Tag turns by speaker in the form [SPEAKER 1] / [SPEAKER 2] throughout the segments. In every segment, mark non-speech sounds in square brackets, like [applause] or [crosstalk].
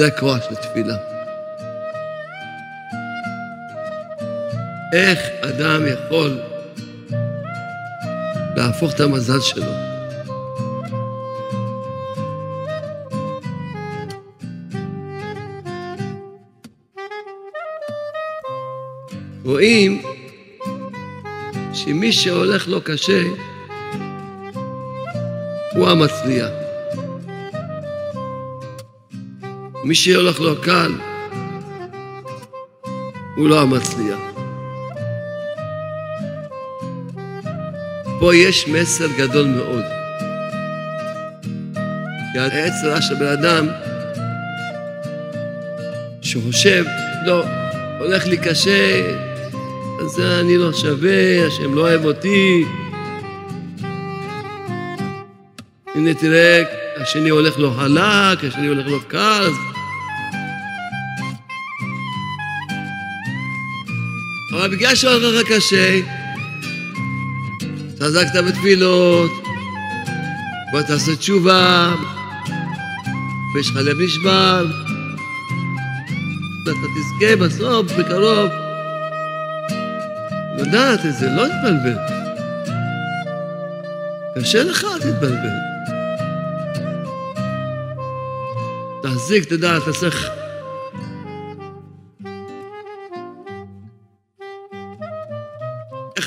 [SPEAKER 1] זה הכוח של תפילה. איך אדם יכול להפוך את המזל שלו? רואים שמי שהולך לו קשה הוא המצליח. מי שהולך לו קל הוא לא המצליח. פה יש מסר גדול מאוד. כי העץ רע של בן אדם שחושב, לא, הולך לי קשה, אז אני לא שווה, השם לא אוהב אותי. הנה תראה, השני הולך לו חלק, השני הולך לו קל. אבל בגלל שהולך לך קשה, חזקת בתפילות, בוא תעשה תשובה, ויש לך לב נשבר, ואתה תזכה בסוף, בקרוב. לדעת את זה, לא להתבלבל. קשה לך, תתבלבל. תחזיק, תדע, אתה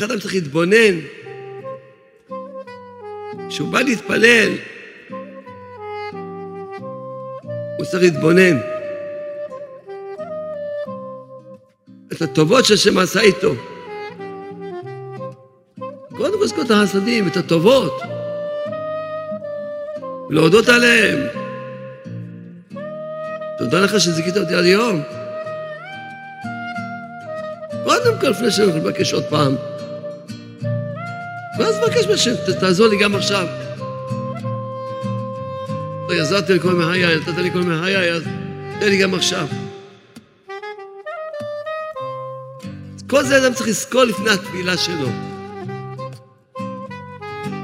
[SPEAKER 1] איך אדם צריך להתבונן? כשהוא בא להתפלל, הוא צריך להתבונן. את הטובות שהשם עשה איתו. קודם כל לזכור את החסדים, את הטובות, ולהודות עליהם. תודה לך שזיכית אותי עד היום. קודם כל, לפני שאני לבקש עוד פעם. ואז מבקש מהשם, תעזור לי גם עכשיו. לא עזרתי לכל מחיי, נתת לי כל מחיי, אז תן לי גם עכשיו. כל זה אדם צריך לזכור לפני התפילה שלו.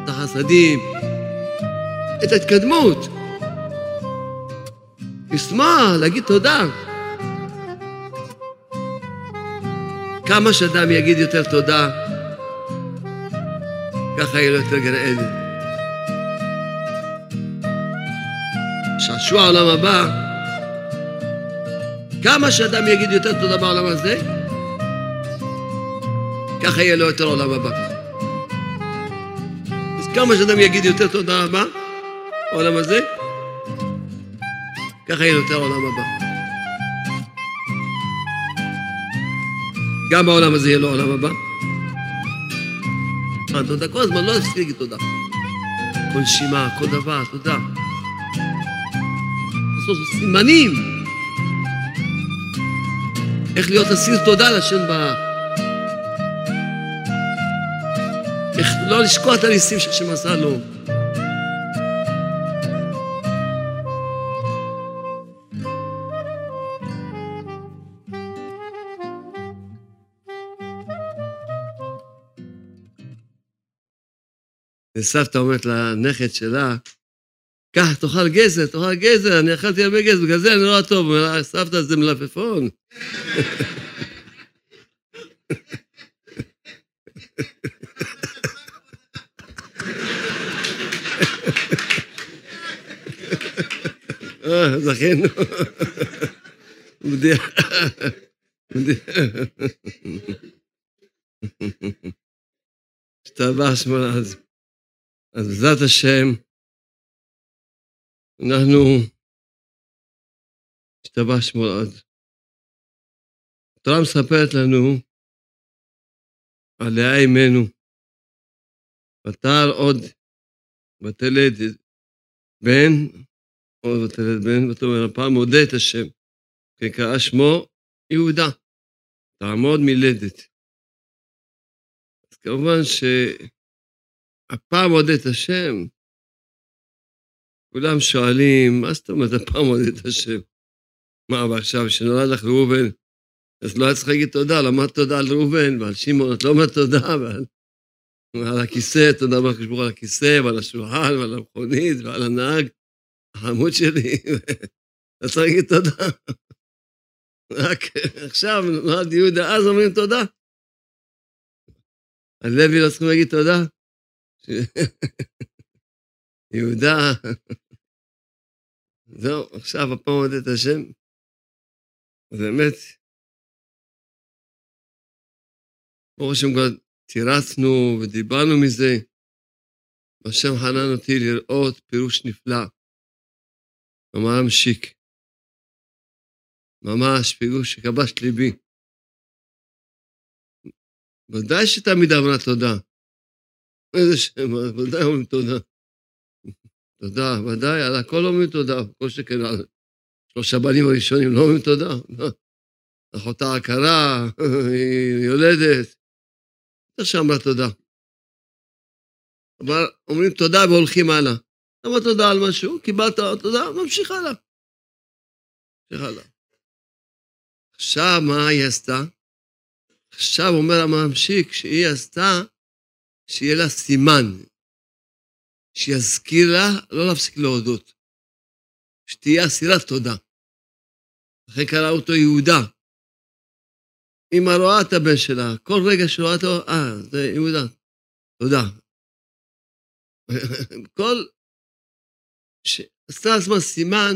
[SPEAKER 1] את החסדים, את ההתקדמות. לשמוח, להגיד תודה. כמה שאדם יגיד יותר תודה, ככה יהיה לו יותר גן עדן. שעשוע העולם הבא, כמה שאדם יגיד יותר תודה בעולם הזה, ככה יהיה לו יותר עולם הבא. אז כמה שאדם יגיד יותר תודה רבה בעולם הזה, ככה יהיה יותר עולם הבא. גם בעולם הזה יהיה לו עולם הבא. אה, תודה, כל הזמן, לא להפסיק להגיד תודה. כל נשימה, כל דבר, תודה. לעשות סימנים. איך להיות אסיר תודה לשם ב... איך לא לשכוח את הניסים שהשם עשה לו. וסבתא אומרת לנכד שלה, קח, תאכל גזר, תאכל גזר, אני אכלתי הרבה גזר, בגלל זה אני נורא טוב. הוא אומר, סבתא זה מלפפון. אה, זכינו. השתבח שמו לעז. אז בעזרת השם, אנחנו, השתבח שמו לעז. התורה מספרת לנו על לאה אימנו, ותער עוד ותלד בן, עוד ותלד בן, ותאמר הפעם מודה את השם, כי קרא שמו יהודה, תעמוד מלדת. אז כמובן שהפעם מודה את השם, כולם שואלים, מה זאת אומרת הפעם מודה את השם? מה, ועכשיו, כשנולד לך ראובן, אז לא היה צריך להגיד תודה, למדת תודה על ראובן ועל שמעון, את לא אומרת תודה, ועל על הכיסא, תודה רבה חשבו על הכיסא ועל השולחן ועל המכונית ועל הנהג, החמוד שלי. [laughs] אתה צריך להגיד תודה. [laughs] רק עכשיו נולד יהודה, אז אומרים תודה. הלוי לא צריכים להגיד תודה? [laughs] יהודה, זהו, עכשיו הפעם עוד את השם. באמת, ברוך השם כבר תירצנו ודיברנו מזה. השם חנן אותי לראות פירוש נפלא. אמר המשיק. ממש פירוש שכבש ליבי. ודאי שתמיד אמרה תודה. איזה שם, ודאי אומרים תודה. תודה, ודאי, על הכל אומרים תודה, כל שכן על שלושה בנים הראשונים לא אומרים תודה. אחותה עקרה, היא יולדת, איך שאמרה תודה. אבל אומרים תודה והולכים הלאה. אמרת תודה על משהו, קיבלת תודה, ממשיך הלאה. ממשיך הלאה. עכשיו, מה היא עשתה? עכשיו אומר הממשיק שהיא עשתה, שיהיה לה סימן, שיזכיר לה לא להפסיק להודות, שתהיה אסירת תודה. לכן קרא אותו יהודה. אמא רואה את הבן שלה, כל רגע שרואה אותו, אה, זה יהודה, תודה. [laughs] כל... עשתה לעצמה סימן,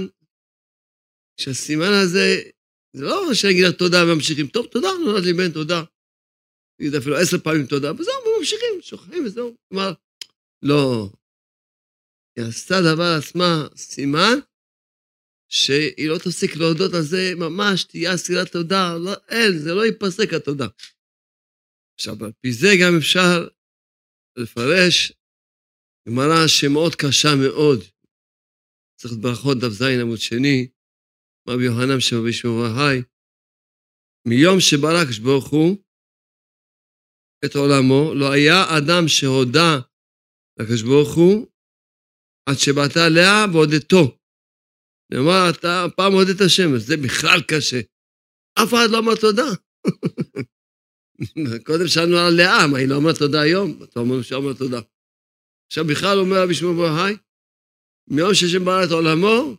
[SPEAKER 1] שהסימן הזה, זה לא שנגיד לה תודה וממשיכים, טוב, תודה, נולד לי בן, תודה. נגיד אפילו עשר פעמים תודה, וזהו, וממשיכים, שוכחים וזהו. כלומר, לא. היא עשתה דבר עצמה סימן, שהיא לא תפסיק להודות על זה, ממש תהיה אסירת תודה, לא, אין, זה לא ייפסק התודה. עכשיו, על פי זה גם אפשר לפרש גמרא שמאוד קשה מאוד. צריך ברכות דף ז עמוד שני, רבי יוחנן שרבי שמעון היי, מיום שברא הקדוש ברוך הוא את עולמו, לא היה אדם שהודה לקדוש ברוך הוא עד שבאת עליה והודתו. נאמר, אתה פעם הודה את השם, זה בכלל קשה. אף אחד לא אמר תודה. [laughs] קודם שאלנו על לאה, מה, היא לא אמרה תודה היום? אתה אומר שאומר תודה. עכשיו בכלל אומר רבי שמעון בר חי, מיום שהשם ברא את עולמו,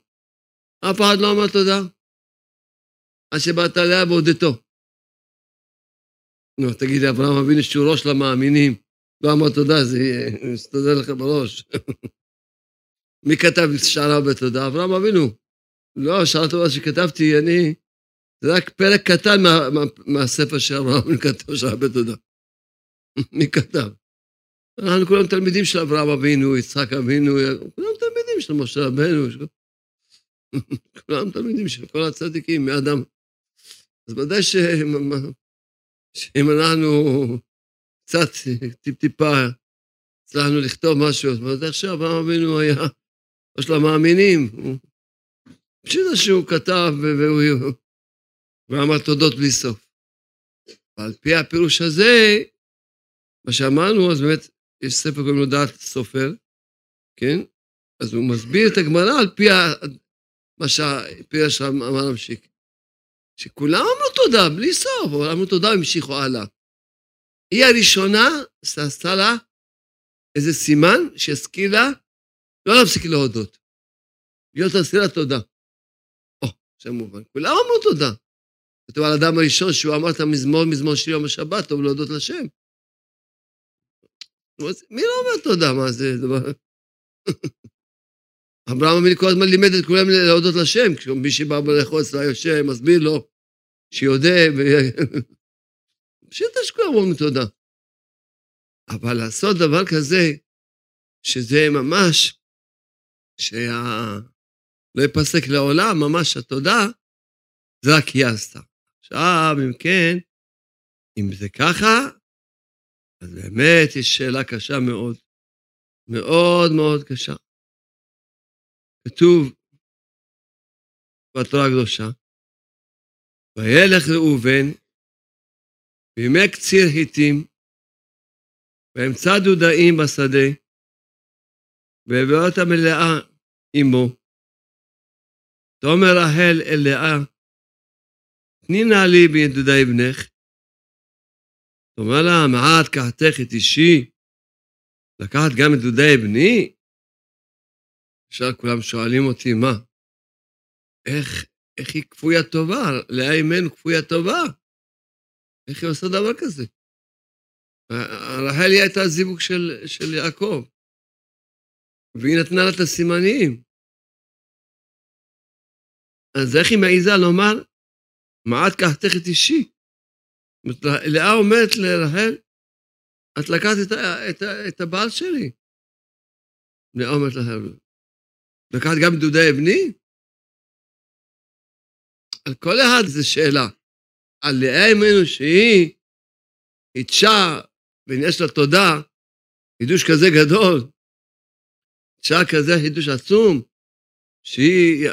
[SPEAKER 1] אף אחד לא אמר תודה. עד שבאת עליה והודתו. נו, תגיד אברהם אבינו שהוא ראש למאמינים, לא אמר תודה, זה יסתדר לך בראש. [laughs] מי כתב שערה בתודה? אברהם אבינו. לא, שערה טובה שכתבתי, אני... זה רק פרק קטן מה, מה, מהספר שאברהם אבינו כתב שערה בתודה. [laughs] מי כתב? אנחנו כולם תלמידים של אברהם אבינו, יצחק אבינו, כולם תלמידים של משה רבנו, [laughs] כולם תלמידים של כל הצדיקים, מאדם. אז ודאי שאם אנחנו קצת, טיפ-טיפה, הצלחנו לכתוב משהו, אז ודאי שאברהם אבינו היה, יש לו מאמינים. פשוט שהוא כתב ואמר תודות בלי סוף. ועל פי הפירוש הזה, מה שאמרנו, אז באמת יש ספר קוראים לו דעת סופר, כן? אז הוא מסביר את הגמרא על פי מה שהפירש אמר המשיק. שכולם אמרו תודה, בלי סוף, אבל אמרו תודה והמשיכו הלאה. היא הראשונה שעשתה לה איזה סימן שיזכיר לה לא להפסיק להודות. להיות אסירת תודה. או, זה מובן. כולם אמרו תודה. כתוב על האדם הראשון שהוא אמר את המזמור, מזמור של יום השבת, טוב להודות לשם. מי לא אומר תודה? מה זה דבר? [laughs] אברהם אמיני כל הזמן לימד את כולם להודות לשם, כשמי שבא לאכול אצלו יושב, מסביר לו שיודה, ו... [laughs] פשוט שכולם אומרים תודה. אבל לעשות דבר כזה, שזה ממש, שה... לא ייפסק לעולם, ממש התודה, זה רק היא עשתה. עכשיו, אם כן, אם זה ככה, אז באמת יש שאלה קשה מאוד, מאוד מאוד קשה. כתוב בתורה הקדושה, וילך ראובן בימי קציר חיטים, ואמצא דודאים בשדה, והביאו אותה מלאה עמו. תאמר רחל אל לאה, תני נא לי בידודי בנך. תאמר לה, מעט קחתך את אישי, לקחת גם את דודי בני? עכשיו כולם שואלים אותי, מה? איך, איך היא כפויה טובה, לאה אימנו כפויה טובה. איך היא עושה דבר כזה? רחל היא הייתה הזיווג של, של יעקב, והיא נתנה לה את הסימנים. אז איך היא מעיזה לומר, מעט קחתך את אישי? לאה אומרת לרחל, את לקחת את, את, את הבעל שלי. לאה אומרת לרחל, לקחת גם דודי אבני? על כל אחד זו שאלה. על לאה אמנו שהיא אישה ויש לה תודה, חידוש כזה גדול, אישה כזה חידוש עצום, שהיא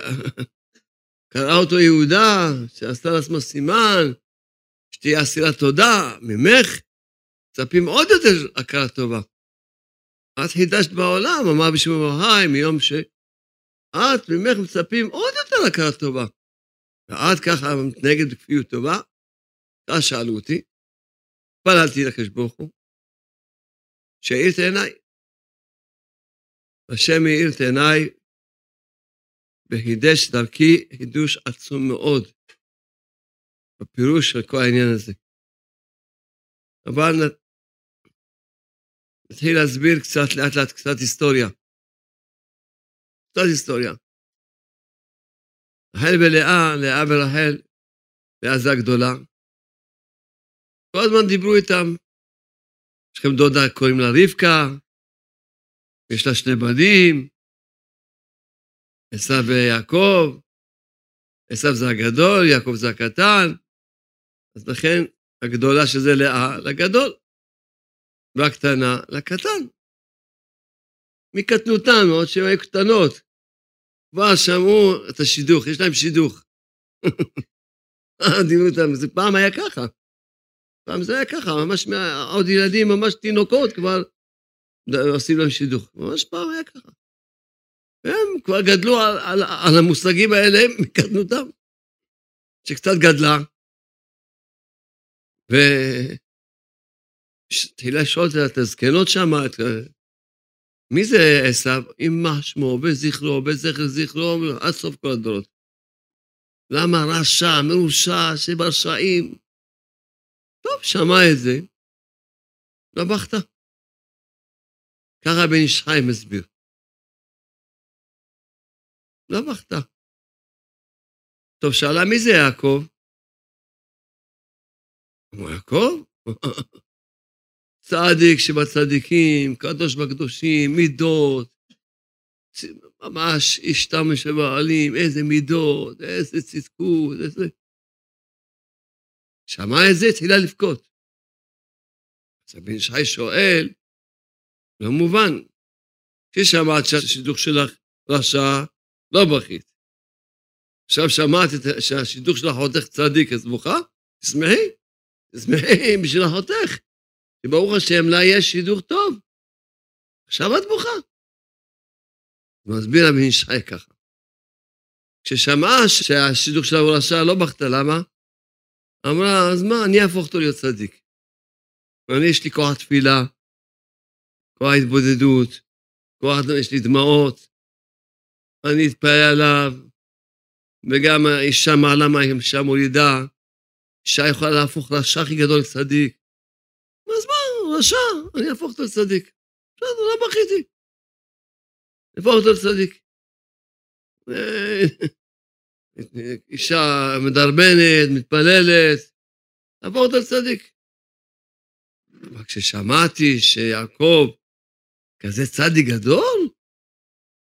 [SPEAKER 1] [laughs] קראה אותו יהודה, שעשתה לעצמה סימן, שתהיה אסירת תודה, ממך מצפים עוד יותר הכרה טובה. את חידשת בעולם, אמר בשמו בהי, מיום ש... את, ממך מצפים עוד יותר הכרה טובה. ואת ככה מתנהגת בכפיות טובה, אז שאלו אותי, התפללתי לקדוש ברוך הוא, שהאיר את עיניי. השם האיר את עיניי וחידש דרכי חידוש עצום מאוד בפירוש של כל העניין הזה. אבל נתחיל להסביר קצת, לאט לאט, קצת היסטוריה. קצת היסטוריה. רחל ולאה, לאה ורחל, זה הגדולה. כל הזמן דיברו איתם. יש לכם דודה, קוראים לה רבקה, יש לה שני בנים, עשו ויעקב, עשו זה הגדול, יעקב זה הקטן, אז לכן הגדולה שזה לאה, לגדול, והקטנה, לקטן. מקטנותן, עוד שהן היו קטנות, כבר שמעו את השידוך, יש להם שידוך. דיברו איתם, זה פעם היה ככה. פעם זה היה ככה, ממש עוד ילדים, ממש תינוקות כבר עושים להם שידוך. ממש פעם היה ככה. הם כבר גדלו על, על, על המושגים האלה מקטנותם, שקצת גדלה. ותחילה לשאול את הזקנות שם, מי זה עשיו? יימח שמו וזכרו, וזכר זכרו, עד סוף כל הדורות. למה רשע, מרושע, שברשעים? טוב, שמע את זה, בכת. ככה בן ישחי מסביר. לא בכת. טוב, שאלה מי זה יעקב? אמרו, יעקב? [laughs] צדיק שבצדיקים, קדוש בקדושים, מידות, ממש איש תם שבעלים, איזה מידות, איזה צדקות, איזה... שמע את זה, התחילה לבכות. אז הבן שי שואל, לא מובן, כששמעת שהשידוך שלך רשע, לא בכית. עכשיו שמעת שהשידוך שלך חותך צדיק, אז בוכה? תשמחי, תשמחי בשביל אחותך, שברוך השם לה יש שידוך טוב. עכשיו את בוכה. מסביר הבן ישי ככה. כששמעה שהשידוך שלה הוא רשע, לא בכתה, למה? אמרה, אז מה, אני אהפוך אותו להיות צדיק. אני, יש לי כוח תפילה, כוח התבודדות, כוח, יש לי דמעות, אני אתפלל עליו, וגם אישה מעלה מה אישה מולידה, אישה יכולה להפוך רשע הכי גדול לצדיק. רשע, אני אהפוך אותו לצדיק. בסדר, לא בכיתי. אהפוך אותו לצדיק. [laughs] אישה מדרבנת, מתפללת, אהפוך אותו לצדיק. אבל כששמעתי שיעקב כזה צדיק גדול,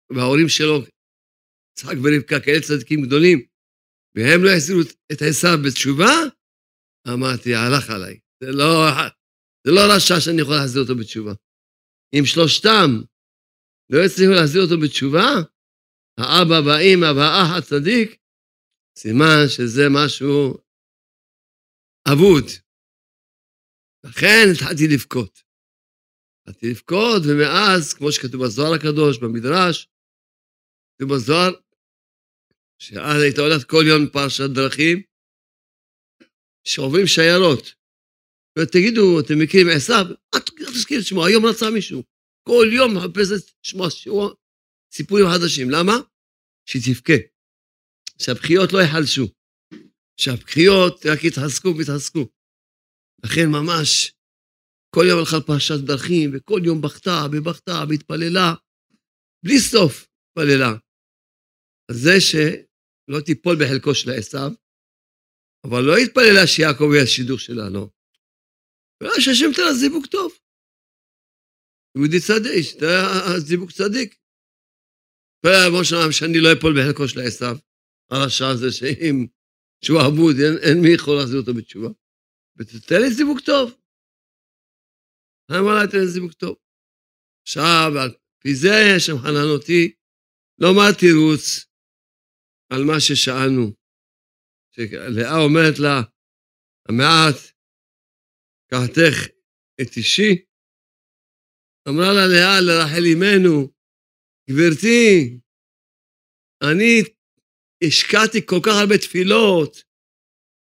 [SPEAKER 1] וההורים שלו, יצחק ורבקה, כאלה צדיקים גדולים, והם לא יחזירו את עשיו בתשובה, אמרתי, הלך עליי. זה לא, זה לא רשע שאני יכול להחזיר אותו בתשובה. אם שלושתם לא יצליחו להחזיר אותו בתשובה, האבא והאימא והאח הצדיק, סימן שזה משהו אבוד. לכן התחלתי לבכות. התחלתי לבכות, ומאז, כמו שכתוב בזוהר הקדוש, במדרש, כתוב בזוהר, שאז היית הולך כל יום פרשת דרכים, שעוברים שיירות. ותגידו, אתם מכירים עשיו? אל תזכיר את שמו, היום רצה מישהו. כל יום מחפש את שמו, סיפורים חדשים. למה? שתבכה. שהבכיות לא יחלשו, שהבכיות רק יתחזקו ויתחזקו. לכן ממש, כל יום הלכה פרשת דרכים, וכל יום בכתה ובכתה והתפללה, בלי סוף התפללה. אז זה שלא תיפול בחלקו של עשיו, אבל לא התפללה שיעקב יהיה השידור שלה, ולא שהשם תראה זיווג טוב. יהודי צדיק, זיווג צדיק. כמו שאמרנו שאני לא אפול בחלקו של עשיו, הרשע הזה שאם, שהוא אבוד, אין, אין מי יכול להחזיר אותו בתשובה. ותתן לי זיווג טוב. אמר לה, תן לי זיווג טוב. עכשיו, על פי זה השם חנן אותי, לא מה התירוץ על מה ששאלנו. לאה אומרת לה, המעט, קחתך את אישי. אמרה לה לאה, לרחל אמנו, גברתי, אני השקעתי כל כך הרבה תפילות,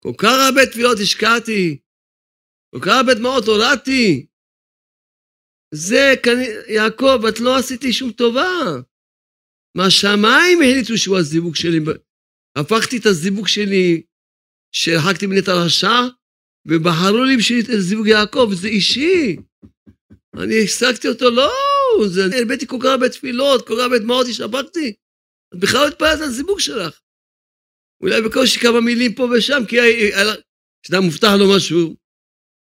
[SPEAKER 1] כל כך הרבה תפילות השקעתי, כל כך הרבה דמעות הורדתי. זה, יעקב, את לא עשיתי שום טובה. מהשמיים החליטו שהוא הזיווג שלי. הפכתי את הזיווג שלי, שהרחקתי מן את הרשע, ובחרו לי בשביל את הזיווג יעקב, זה אישי. אני השגתי אותו, לא, זה, הבאתי כל כך הרבה תפילות, כל כך הרבה דמעות השתבחתי. את בכלל לא התפללת על הזיווג שלך. אולי בקושי כמה מילים פה ושם, כי כשאדם מובטח לו משהו,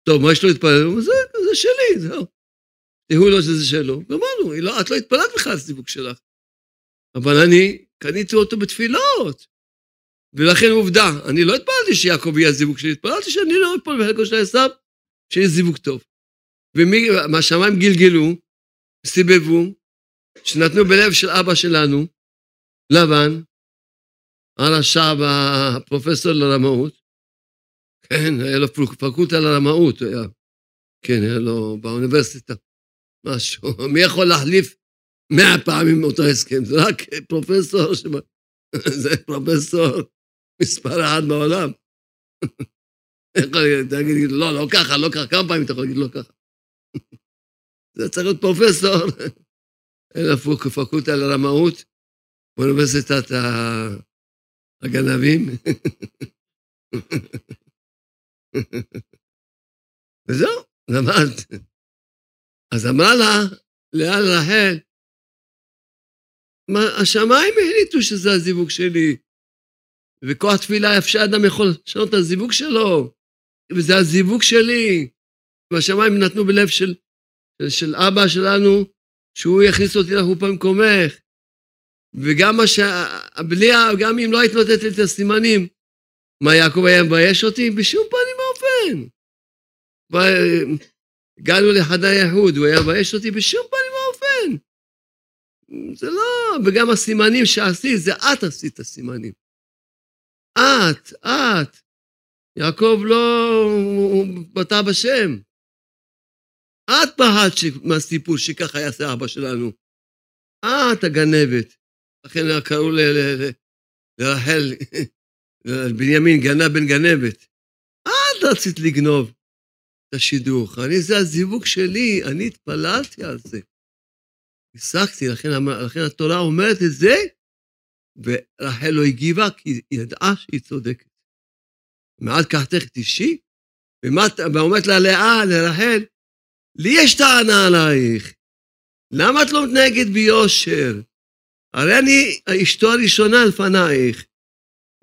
[SPEAKER 1] טוב, מה יש לו להתפלל? זה, זה שלי, זהו. תראו לו שזה שלו. גמרנו, לא, את לא התפללת בכלל על הזיווג שלך. אבל אני קניתי אותו בתפילות. ולכן עובדה, אני לא התפללתי שיעקב יהיה הזיווג שלי, התפללתי שאני לא אפול בחלקו של עשיו, שיהיה זיווג טוב. ומהשמיים גלגלו, סיבבו, שנתנו בלב של אבא שלנו, לבן, הרשע והפרופסור לרמאות, כן, היה לו פקולטה לרמאות, היה, כן, היה לו באוניברסיטה, משהו. [laughs] מי יכול להחליף מאה פעמים אותו הסכם? זה רק פרופסור, שמה, [laughs] זה פרופסור מספר אחד בעולם. יכול להגיד, לא, לא ככה, לא ככה, כמה פעמים אתה יכול להגיד לא ככה? זה צריך להיות פרופסור. אין פקולטה לרמאות באוניברסיטת הגנבים. וזהו, למד. אז אמרה לה, לאן רחל, השמיים החליטו שזה הזיווג שלי, וכוח תפילה אפשר אדם יכול לשנות את הזיווג שלו, וזה הזיווג שלי. והשמיים נתנו בלב של, של, של אבא שלנו, שהוא יכניס אותי לחופה במקומך. וגם מה ש... בלי, גם אם לא היית נותנת לי את הסימנים, מה, יעקב היה מבייש אותי? בשום פנים ואופן. הגענו לחדר יהוד, הוא היה מבייש אותי בשום פנים ואופן. זה לא, וגם הסימנים שעשית, זה את עשית את הסימנים. את, את. יעקב לא, הוא בטא בשם. את פחדת מהסיפור שככה יעשה אבא שלנו. את הגנבת. לכן קראו לרחל, [laughs] בנימין גנב בן גנבת. את רצית לגנוב את השידוך. אני, זה הזיווג שלי, אני התפללתי על זה. השגתי, לכן, לכן התורה אומרת את זה, ורחל לא הגיבה, כי היא ידעה שהיא צודקת. מעט קחתך את אישי, ואומרת לה לאה, לרחל, לי יש טענה עלייך. למה את לא מתנהגת ביושר? הרי אני אשתו הראשונה לפנייך.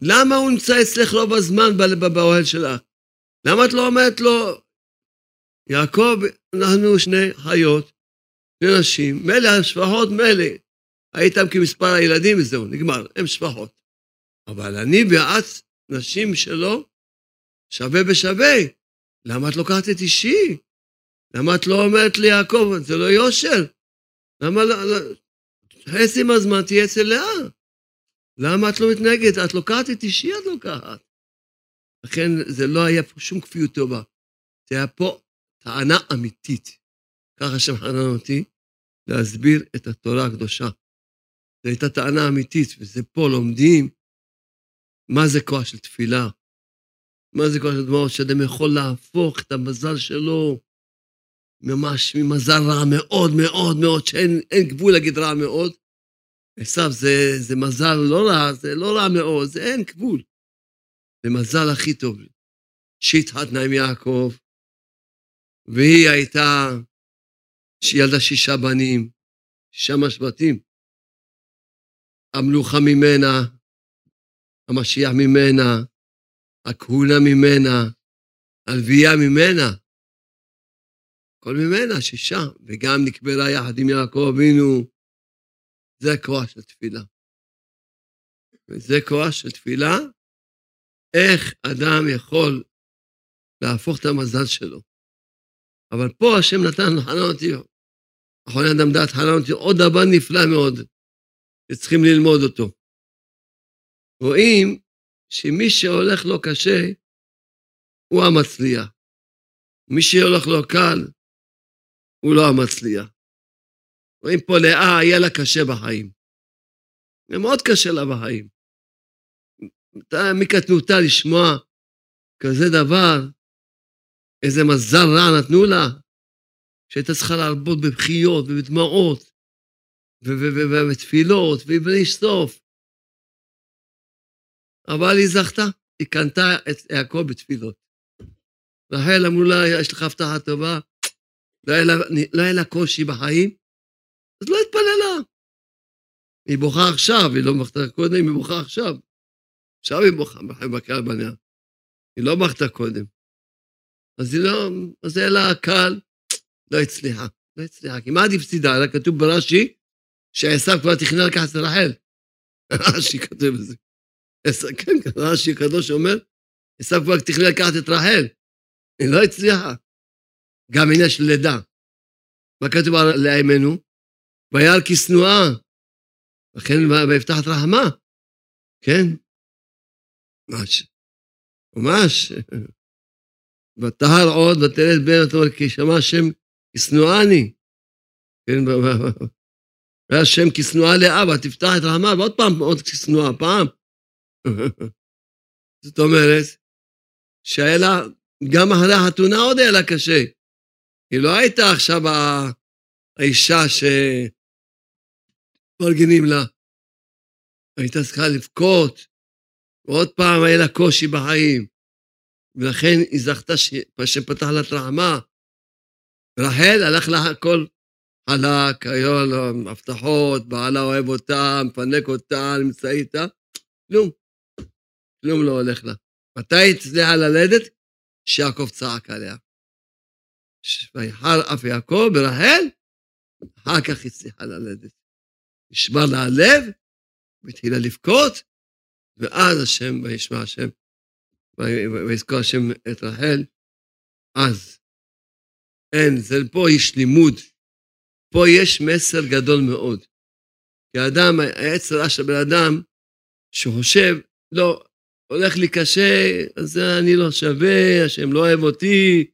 [SPEAKER 1] למה הוא נמצא אצלך רוב הזמן באוהל שלך? למה את לא אומרת לו, יעקב, אנחנו שני חיות, שני נשים, מילא השפחות, מילא. הייתם כמספר הילדים וזהו, נגמר, הם שפחות. אבל אני ואת, נשים שלו, שווה בשווה. למה את לוקחת את אישי? למה את לא אומרת לי, יעקב, זה לא יושר? למה לא... לא חצי מהזמן תהיה אצל לאה. למה את לא מתנהגת? את לוקחת את אישי, את לוקחת. לכן זה לא היה פה שום כפיות טובה. זה היה פה טענה אמיתית. ככה שמחנן אותי להסביר את התורה הקדושה. זו הייתה טענה אמיתית, וזה פה לומדים מה זה כוח של תפילה, מה זה כוח של דמעות, שאדם יכול להפוך את המזל שלו ממש ממזל רע מאוד מאוד מאוד, שאין גבול להגיד רע מאוד, עשיו זה, זה מזל לא רע, זה לא רע מאוד, זה אין גבול. זה מזל הכי טוב. שהתחתנה עם יעקב, והיא הייתה ילדה שישה בנים, שישה משבטים. המלוכה ממנה, המשיח ממנה, הכהונה ממנה, הלוויה ממנה. הכל ממנה, שישה, וגם נקברה יחד עם יעקב אבינו. זה הכוח של תפילה. וזה כוח של תפילה, איך אדם יכול להפוך את המזל שלו. אבל פה השם נתן, חנן אותי, אחרוני אדם דעת חנן אותי, עוד דבר נפלא מאוד, שצריכים ללמוד אותו. רואים שמי שהולך לו קשה, הוא המצליח. מי שהולך לו קל, הוא לא המצליח. רואים פה לאה, היה לה קשה בחיים. זה מאוד קשה לה בחיים. מקטנותה לשמוע כזה דבר, איזה מזל רע נתנו לה, שהייתה צריכה להרבות בבכיות ובדמעות ובתפילות ובלי סוף. אבל היא זכתה, היא קנתה את יעקב בתפילות. רחל אמרו לה, יש לך הבטחה טובה, לא היה, לה, לא קושי בחיים, אז לא התפללה. היא בוכה עכשיו, היא לא בכתה קודם, היא בוכה עכשיו. עכשיו היא בוכה בקהל בניה. היא לא בכתה קודם. אז היא לא, אז היה לה קל, לא הצליחה. לא הצליחה, עדיף צידה? אלא כתוב ברש"י, שעשיו כבר תכנן לקחת את רחל. רש"י כתוב בזה. כן, רש"י הקדוש אומר, עשיו כבר תכנן לקחת את רחל. היא לא הצליחה. גם עניין של לידה. מה כתוב על לאימנו? וירא כשנואה. לכן ויפתח את רחמה. כן? ממש. ממש. ותהר עוד ותלד בן אתה כי שמע השם כשנואני. כן, והיה השם כשנואה לאבא, תפתח את רחמה, ועוד פעם עוד כשנואה, פעם. [laughs] זאת אומרת, שהיה לה, גם אחרי החתונה עוד היה לה קשה. היא לא הייתה עכשיו האישה שמפרגנים לה. הייתה צריכה לבכות, ועוד פעם היה לה קושי בחיים. ולכן היא זכתה שפתח לה את רחמה. רחל הלך לה הכל חלק, היו לו הבטחות, בעלה אוהב אותה, מפנק אותה, נמצא איתה, כלום. כלום לא הולך לה. מתי היא הצליחה ללדת? שיעקב צעק עליה. ויחר אף יעקב ברחל, אחר כך הצליחה ללדת. נשבר לה הלב, והתחילה לבכות, ואז השם, וישמע השם, ויזכור השם את רחל, אז. אין, זה פה יש לימוד. פה יש מסר גדול מאוד. כי האדם, העץ הרע של בן אדם, שחושב, לא, הולך לי קשה, אז אני לא שווה, השם לא אוהב אותי,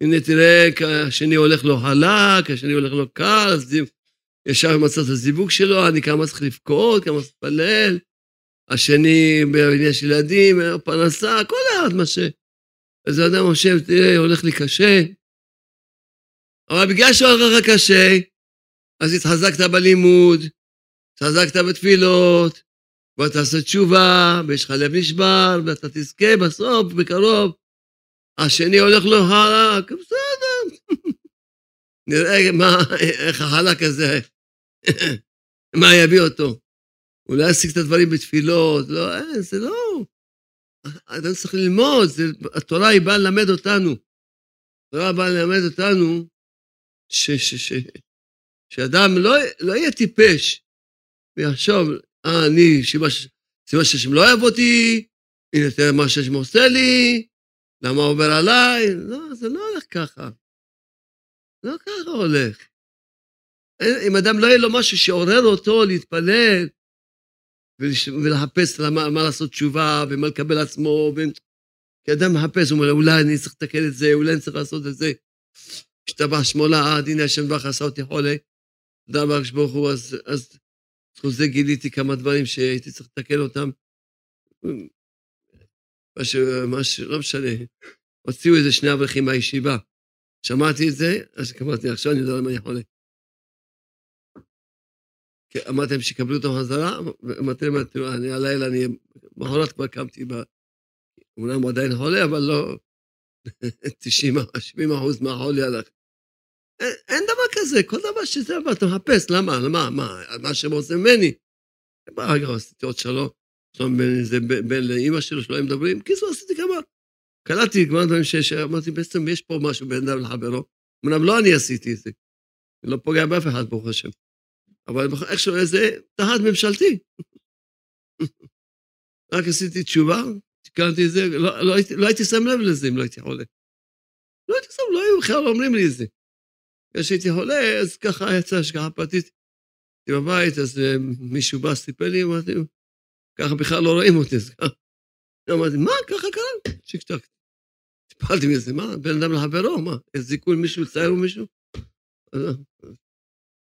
[SPEAKER 1] הנה תראה, השני הולך לו חלק, השני הולך לו קל, אז ישר מצא את הזיווג שלו, אני כמה צריך לבכות, כמה צריך להתפלל, השני בעניין של ילדים, פרנסה, כל מה ש... אז האדם חושב, תראה, הולך לי קשה. אבל בגלל שהולך לך קשה, אז התחזקת בלימוד, התחזקת בתפילות, ואתה תעשה תשובה, ויש לך לב נשבר, ואתה תזכה בסוף, בקרוב, השני הולך לו חלק, בסדר. [laughs] נראה מה, איך החלק הזה, [laughs] מה יביא אותו. אולי ישיג את הדברים בתפילות, לא, אין, זה לא. אתה צריך ללמוד, זה, התורה היא באה ללמד אותנו. התורה באה ללמד אותנו ש, ש, ש, שאדם לא, לא יהיה טיפש ויחשוב, אה, אני, סיבה שהשם לא אוהב אותי, הנה תראה מה שהשם עושה לי, למה עובר עליי? לא, זה לא הולך ככה. לא ככה הולך. אם אדם לא יהיה לו משהו שעורר אותו להתפלל ולחפש למה, מה לעשות תשובה ומה לקבל עצמו, ו... כי אדם מחפש, הוא אומר, אולי אני צריך לתקן את זה, אולי אני צריך לעשות את זה. השתבח שמו לעד, הנה השם ברוך עשה אותי חולה. תודה רבה ברוך הוא, אז, אז בזכות זה גיליתי כמה דברים שהייתי צריך לתקן אותם. מה ש... מה ש... לא משנה. הוציאו איזה שני אברכים מהישיבה. שמעתי את זה, אז אמרתי, עכשיו אני יודע למה אני חולה. אמרתי להם שיקבלו אותו חזרה, אמרתי להם, תראו, אני הלילה, אני, מחרת כבר קמתי, אומנם הוא עדיין חולה, אבל לא, [laughs] 90, 70 אחוז מהחולי הלך. אין, אין דבר כזה, כל דבר שזה, אבל אתה מחפש, למה, למה, מה, מה שהם עושים ממני. רגע, עשיתי עוד שלום, שלום בין זה בין לאימא שלו, שלא הם מדברים, קיצור, עשיתי כמה, קלטתי כמה דברים שאמרתי, בעצם יש פה משהו בין אדם לחברו. אמנם לא אני עשיתי את זה, אני לא פוגע באף אחד, ברוך השם. אבל איכשהו איזה תחת ממשלתי. [laughs] רק עשיתי תשובה, תיקנתי את זה, לא, לא, לא הייתי שם לב לזה אם לא הייתי חולה. לא הייתי שם, לא היו בכלל אומרים לי את זה. כשהייתי חולה, אז ככה יצא השגחה פרטית. הייתי בבית, אז אה, מישהו בא, סיפר לי, אמרתי, ככה בכלל לא רואים אותי. אמרתי, מה, ככה קרה? צ'יק צ'ק. טיפלתי מזה, מה, בן אדם לחברו, מה, הזיקו מישהו, ציירו מישהו?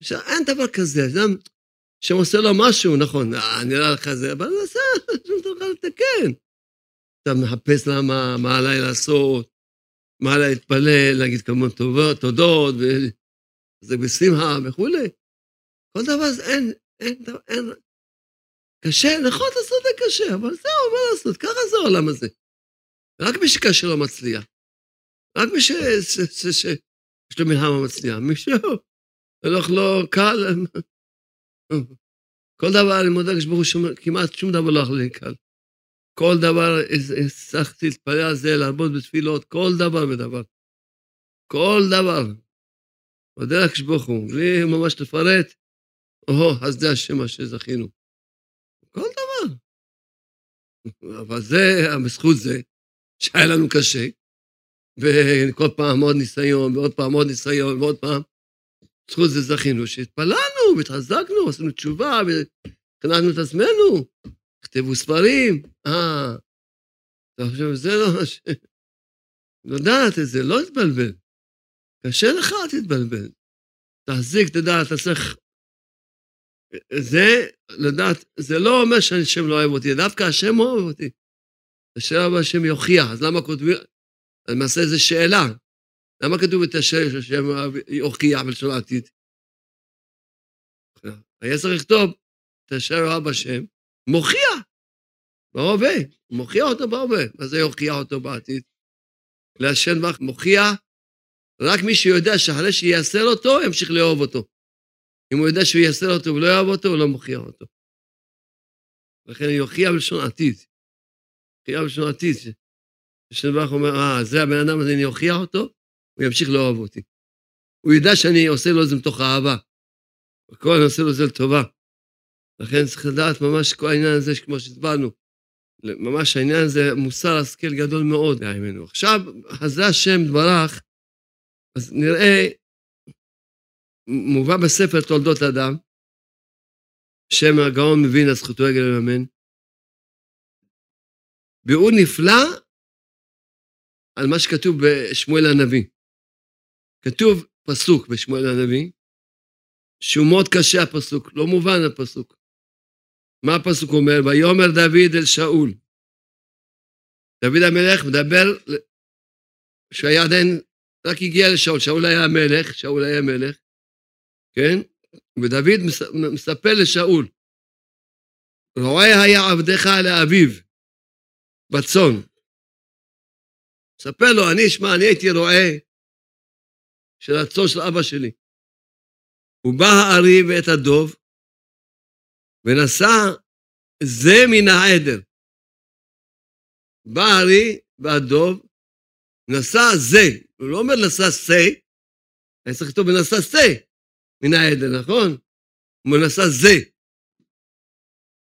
[SPEAKER 1] עכשיו, אין דבר כזה, אדם שעושה לו משהו, נכון, אה, נראה לך זה, אבל עשה, [laughs] שום דבר לתקן. אתה מחפש למה, מה עליי לעשות, מה להתפלל, להגיד כמובן טובות, תודות, וזה בשמחה וכולי. כל דבר, אין, אין, אין, קשה, נכון, לעשות את זה קשה, אבל זהו, מה לעשות, ככה זה העולם הזה. רק מי שקשה לו מצליח. רק מי שיש לו מלחמה מצליח. מי שלא, הולך לו קל. כל דבר, אני מודה לקדוש ברוך הוא, כמעט שום דבר לא הולך לי קל. כל דבר, הצלחתי להתפלל על זה, לעבוד בתפילות, כל דבר ודבר. כל דבר. מודה לקדוש ברוך הוא, בלי ממש לפרט, או, אז זה השם מה שזכינו. כל דבר. אבל זה, בזכות זה, שהיה לנו קשה, וכל פעם עוד ניסיון, ועוד פעם עוד ניסיון, ועוד פעם, בזכות זה זכינו, שהתפללנו, והתחזקנו, עשינו תשובה, וחנכנו את עצמנו, כתבו ספרים, אה, אתה חושב, זה לא מה ש... לדעת את זה, לא להתבלבל. קשה לך, אל תתבלבל. תחזיק, תדע, אתה צריך... זה, לדעת, זה לא אומר שהשם לא אוהב אותי, דווקא השם אוהב אותי. השאלה הבאה השם יוכיח, אז למה כותבים, למעשה זו שאלה. למה כתוב את השם שהשם יוכיח בלשון העתיד? היה צריך לכתוב את אשר אוהב השם, מוכיח, בהווה, מוכיח אותו בהווה. מה זה יוכיח אותו בעתיד? להשם בך מוכיח, רק מי שיודע שאחרי שייסר אותו, ימשיך לאהוב אותו. אם הוא יודע שהוא ייסר אותו ולא יאהב אותו, הוא לא מוכיח אותו. לכן יוכיח בלשון עתיד. בחירה בשנתית, ששנבח אומר, אה, זה הבן אדם הזה, אני אוכיח אותו, הוא ימשיך לאהוב אותי. הוא ידע שאני עושה לו את זה מתוך אהבה. הכל אני עושה לו את זה לטובה. לכן צריך לדעת ממש כל העניין הזה, כמו שהסברנו, ממש העניין הזה מוסר השכל גדול מאוד בימינו. עכשיו, זה השם דברך, אז נראה, מובא בספר תולדות אדם, שם הגאון מבין, זכותו יגל לממן, והוא נפלא על מה שכתוב בשמואל הנביא. כתוב פסוק בשמואל הנביא, שהוא מאוד קשה הפסוק, לא מובן הפסוק. מה הפסוק אומר? ויאמר דוד אל שאול. דוד המלך מדבר, שהיה עדיין, רק הגיע לשאול, שאול היה המלך, שאול היה מלך, כן? ודוד מספר לשאול, רואה היה עבדך לאביו, בצאן. ספר לו, אני, שמע, אני הייתי רועה של הצאן של אבא שלי. הוא בא הארי ואת הדוב, ונשא זה מן העדר. בא הארי והדוב, נשא זה, הוא לא אומר נשא שא, אני צריך לכתוב ונשא שא מן העדר, נכון? הוא נשא זה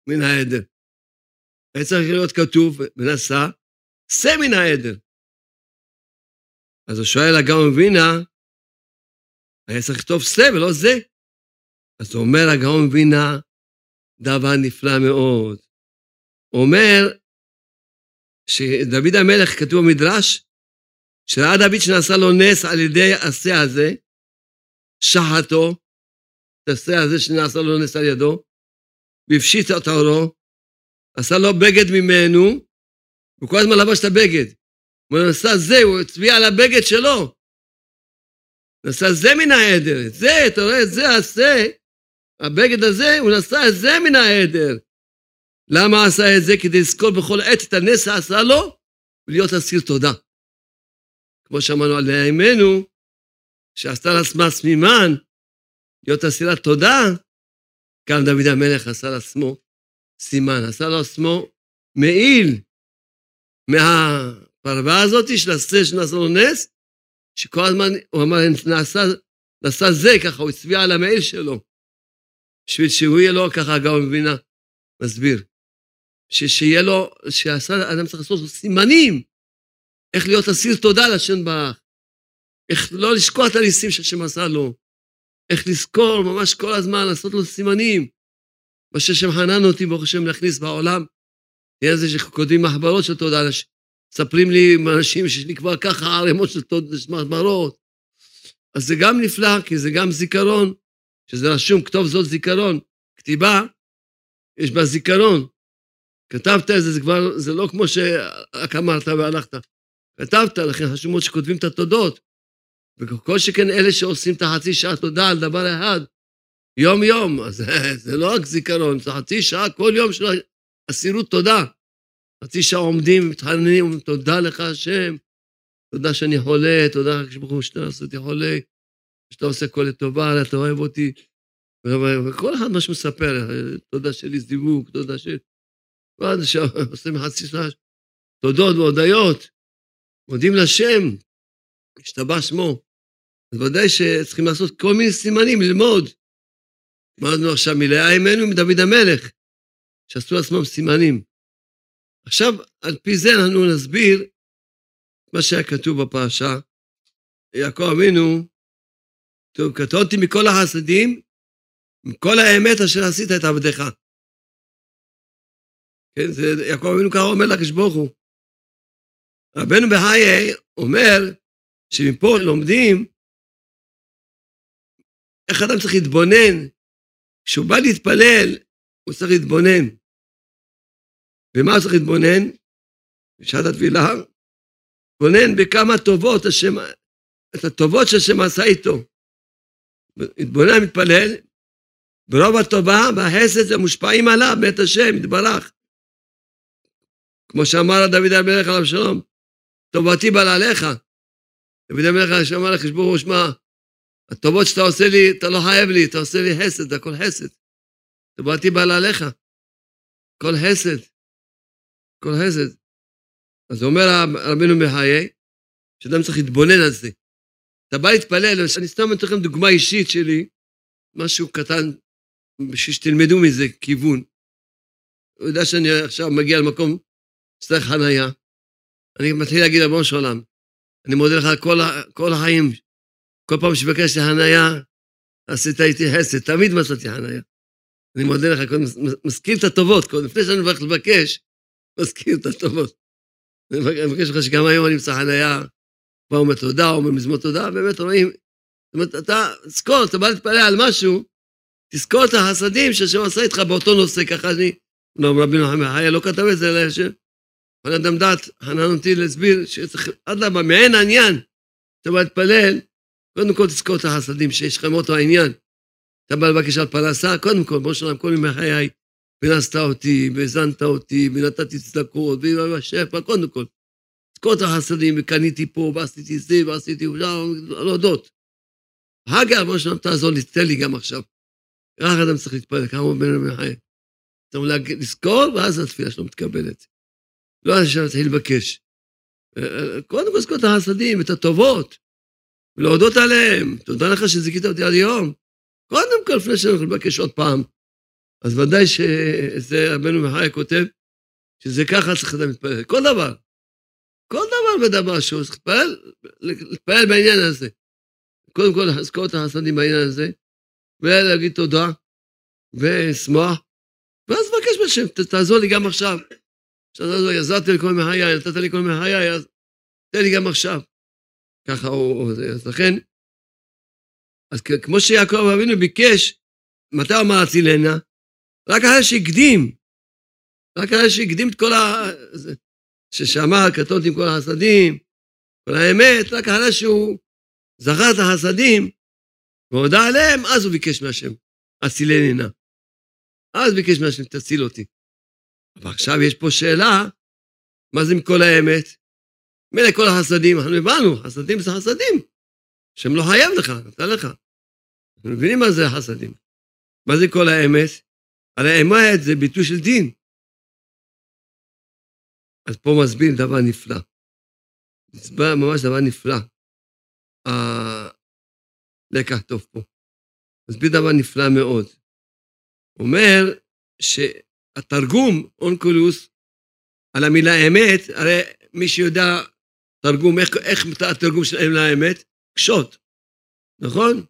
[SPEAKER 1] מן העדר. היה צריך להיות כתוב, ונשא, שא מן העדר. אז הוא שואל הגאון וינה, היה צריך לכתוב שא ולא זה. אז אומר הגאון וינה, דבר נפלא מאוד. אומר שדוד המלך, כתוב במדרש, שראה דוד שנעשה לו נס על ידי השא הזה, שחטו, את השא הזה שנעשה לו נס על ידו, והפשיט את עורו, עשה לו בגד ממנו, הוא כל הזמן לבש את הבגד. הוא עשה זה, הוא הצביע על הבגד שלו. הוא עשה זה מן העדר, זה, אתה רואה, זה עשה הבגד הזה, הוא נשא את זה מן העדר. למה עשה את זה? כדי לזכור בכל עת את הנס שעשה לו, ולהיות אסיר תודה. כמו שאמרנו על אמנו, שעשתה לעצמה סמימן, להיות אסירת תודה, גם דוד המלך עשה לעצמו סימן, עשה לעצמו מעיל מהפרווה הזאת של הסר שנעשה לו נס, שכל הזמן הוא אמר, נעשה, נעשה זה, ככה הוא הצביע על המעיל שלו, בשביל שהוא יהיה לו, ככה הגאון מבינה, מסביר, שיהיה לו, שאדם צריך לעשות סימנים, איך להיות אסיר תודה לשם ברך, איך לא לשקוע את הניסים שהשם עשה לו, איך לזכור ממש כל הזמן, לעשות לו סימנים, מה שהשם חנן אותי, ברוך השם, להכניס בעולם, תהיה זה שכותבים מחברות של תודה, מספרים לי אנשים שיש לי כבר ככה ערימות של מחברות, אז זה גם נפלא, כי זה גם זיכרון, שזה רשום, כתוב זאת זיכרון, כתיבה, יש בה זיכרון. כתבת את זה, זה כבר, זה לא כמו שרק אמרת והלכת. כתבת, לכן חשוב מאוד שכותבים את התודות. וכל שכן אלה שעושים את החצי שעה תודה על דבר אחד, יום-יום, אז זה לא רק זיכרון, זה חצי שעה כל יום של אסירות תודה. חצי שעה עומדים ומתחננים, אומרים, תודה לך השם, תודה שאני חולה, תודה לך ברוך הוא שאתה עושה אותי חולה, שאתה עושה כל לטובה, אתה אוהב אותי. וכל אחד מה שמספר, תודה שלי זיווג, תודה של... ואז שעושים חצי שעה תודות והודיות, מודים לשם, השתבח שמו. אז ודאי שצריכים לעשות כל מיני סימנים, ללמוד. אמרנו עכשיו מלאה אימנו מדוד המלך, שעשו לעצמם סימנים. עכשיו, על פי זה אנחנו נסביר מה שהיה כתוב בפרשה. יעקב אבינו, טוב, קטונתי מכל החסדים, מכל האמת אשר עשית את עבדך. כן, זה יעקב אבינו ככה אומר לקדוש ברוך הוא. רבנו בחיי אומר שמפה לומדים איך אדם צריך להתבונן. כשהוא בא להתפלל, הוא צריך להתבונן. ומה הוא צריך להתבונן? בשעת התפילה, להתבונן בכמה טובות השם, את הטובות שהשם עשה איתו. התבונן מתפלל, ברוב הטובה והחסד המושפעים עליו, בית השם, יתברך. כמו שאמר דוד המלך עליו שלום, טובתי בא עליך. דוד המלך אמר לחשבון ראש מה, הטובות שאתה עושה לי, אתה לא חייב לי, אתה עושה לי חסד, הכל חסד. טובתי בא עליך. כל חסד. כל חסד. אז אומר רבנו מחיי, שאדם צריך להתבונן על זה. אתה בא להתפלל, אני סתם נותן לכם דוגמה אישית שלי, משהו קטן, בשביל שתלמדו מזה כיוון. הוא יודע שאני עכשיו מגיע למקום, צריך חנייה. אני מתחיל להגיד לבון של עולם, אני מודה לך כל, כל החיים, כל פעם שבקשתי חנייה, עשית איתי חסד, תמיד מצאתי חנייה. אני מודה לך, מזכיר את הטובות, לפני שאני הולך לבקש, מזכיר את הטובות. אני מבקש לך שגם היום אני אמצא חנייה, כבר אומר תודה, אומר מזמור תודה, באמת רואים, זאת אומרת, אתה, תזכור, אתה בא להתפלל על משהו, תזכור את החסדים שהשם עשה איתך באותו נושא, ככה אני, לא, רבי נחמן חיה לא כתב את זה, אלא. כל אדם דת, חנן אותי להסביר שצריך, אדרבה, מעין העניין, אתה בא להתפלל, קודם כל תזכור את החסדים שיש לכם אותו העניין. אתה בא לבקש על פרנסה, קודם כל, בוא שלום כל ימי חיי, פרנסת אותי, והזנת אותי, ונתתי צדקות, והשפע, קודם כל. את החסדים, וקניתי פה, ועשיתי זה, ועשיתי, להודות. אחר כך, בוא שלום, תעזור לי, תן לי גם עכשיו. רק אדם צריך להתפלל, כמה בן חיי. אתה אומר, לזכור, ואז התפילה שלו מתקבלת. לא עכשיו להתחיל לבקש. קודם כל לזכור את החסדים, את הטובות, ולהודות עליהם. תודה לך שזיכית אותי עד היום. קודם כל, לפני שאני יכול לבקש עוד פעם. אז ודאי שזה רבנו מחיה כותב, שזה ככה צריך אדם להתפלל. כל דבר. כל דבר ודבר שהוא צריך להתפלל בעניין הזה. קודם כל, לזכור את החסדים בעניין הזה, ולהגיד תודה, ואשמח, ואז לבקש בשם, תעזור לי גם עכשיו. שתעזור עזרת לי כל מחיי, נתת לי כל מחיי, אז תן לי גם עכשיו. ככה הוא, אז לכן, אז כמו שיעקב אבינו ביקש, מתי הוא אמר אצילנה? רק אחרי שהקדים, רק אחרי שהקדים את כל ה... ששמע, קטונתי עם כל החסדים, כל האמת, רק אחרי שהוא זכר את החסדים והודה עליהם, אז הוא ביקש מהשם. הצילני נא. אז ביקש מהשם, תציל אותי. אבל עכשיו יש פה שאלה, מה זה מכל האמת? מילא כל החסדים, אנחנו הבנו, חסדים זה חסדים. השם לא חייב לך, נתן לך. אנחנו מבינים מה זה חסדים. מה זה כל האמת? הרי האמת זה ביטוי של דין. אז פה מסביר דבר נפלא. מסביר ממש דבר נפלא. הלקח טוב פה. מסביר דבר נפלא מאוד. אומר שהתרגום, אונקולוס, על המילה אמת, הרי מי שיודע תרגום, איך, איך התרגום של המילה אמת? קשות, נכון?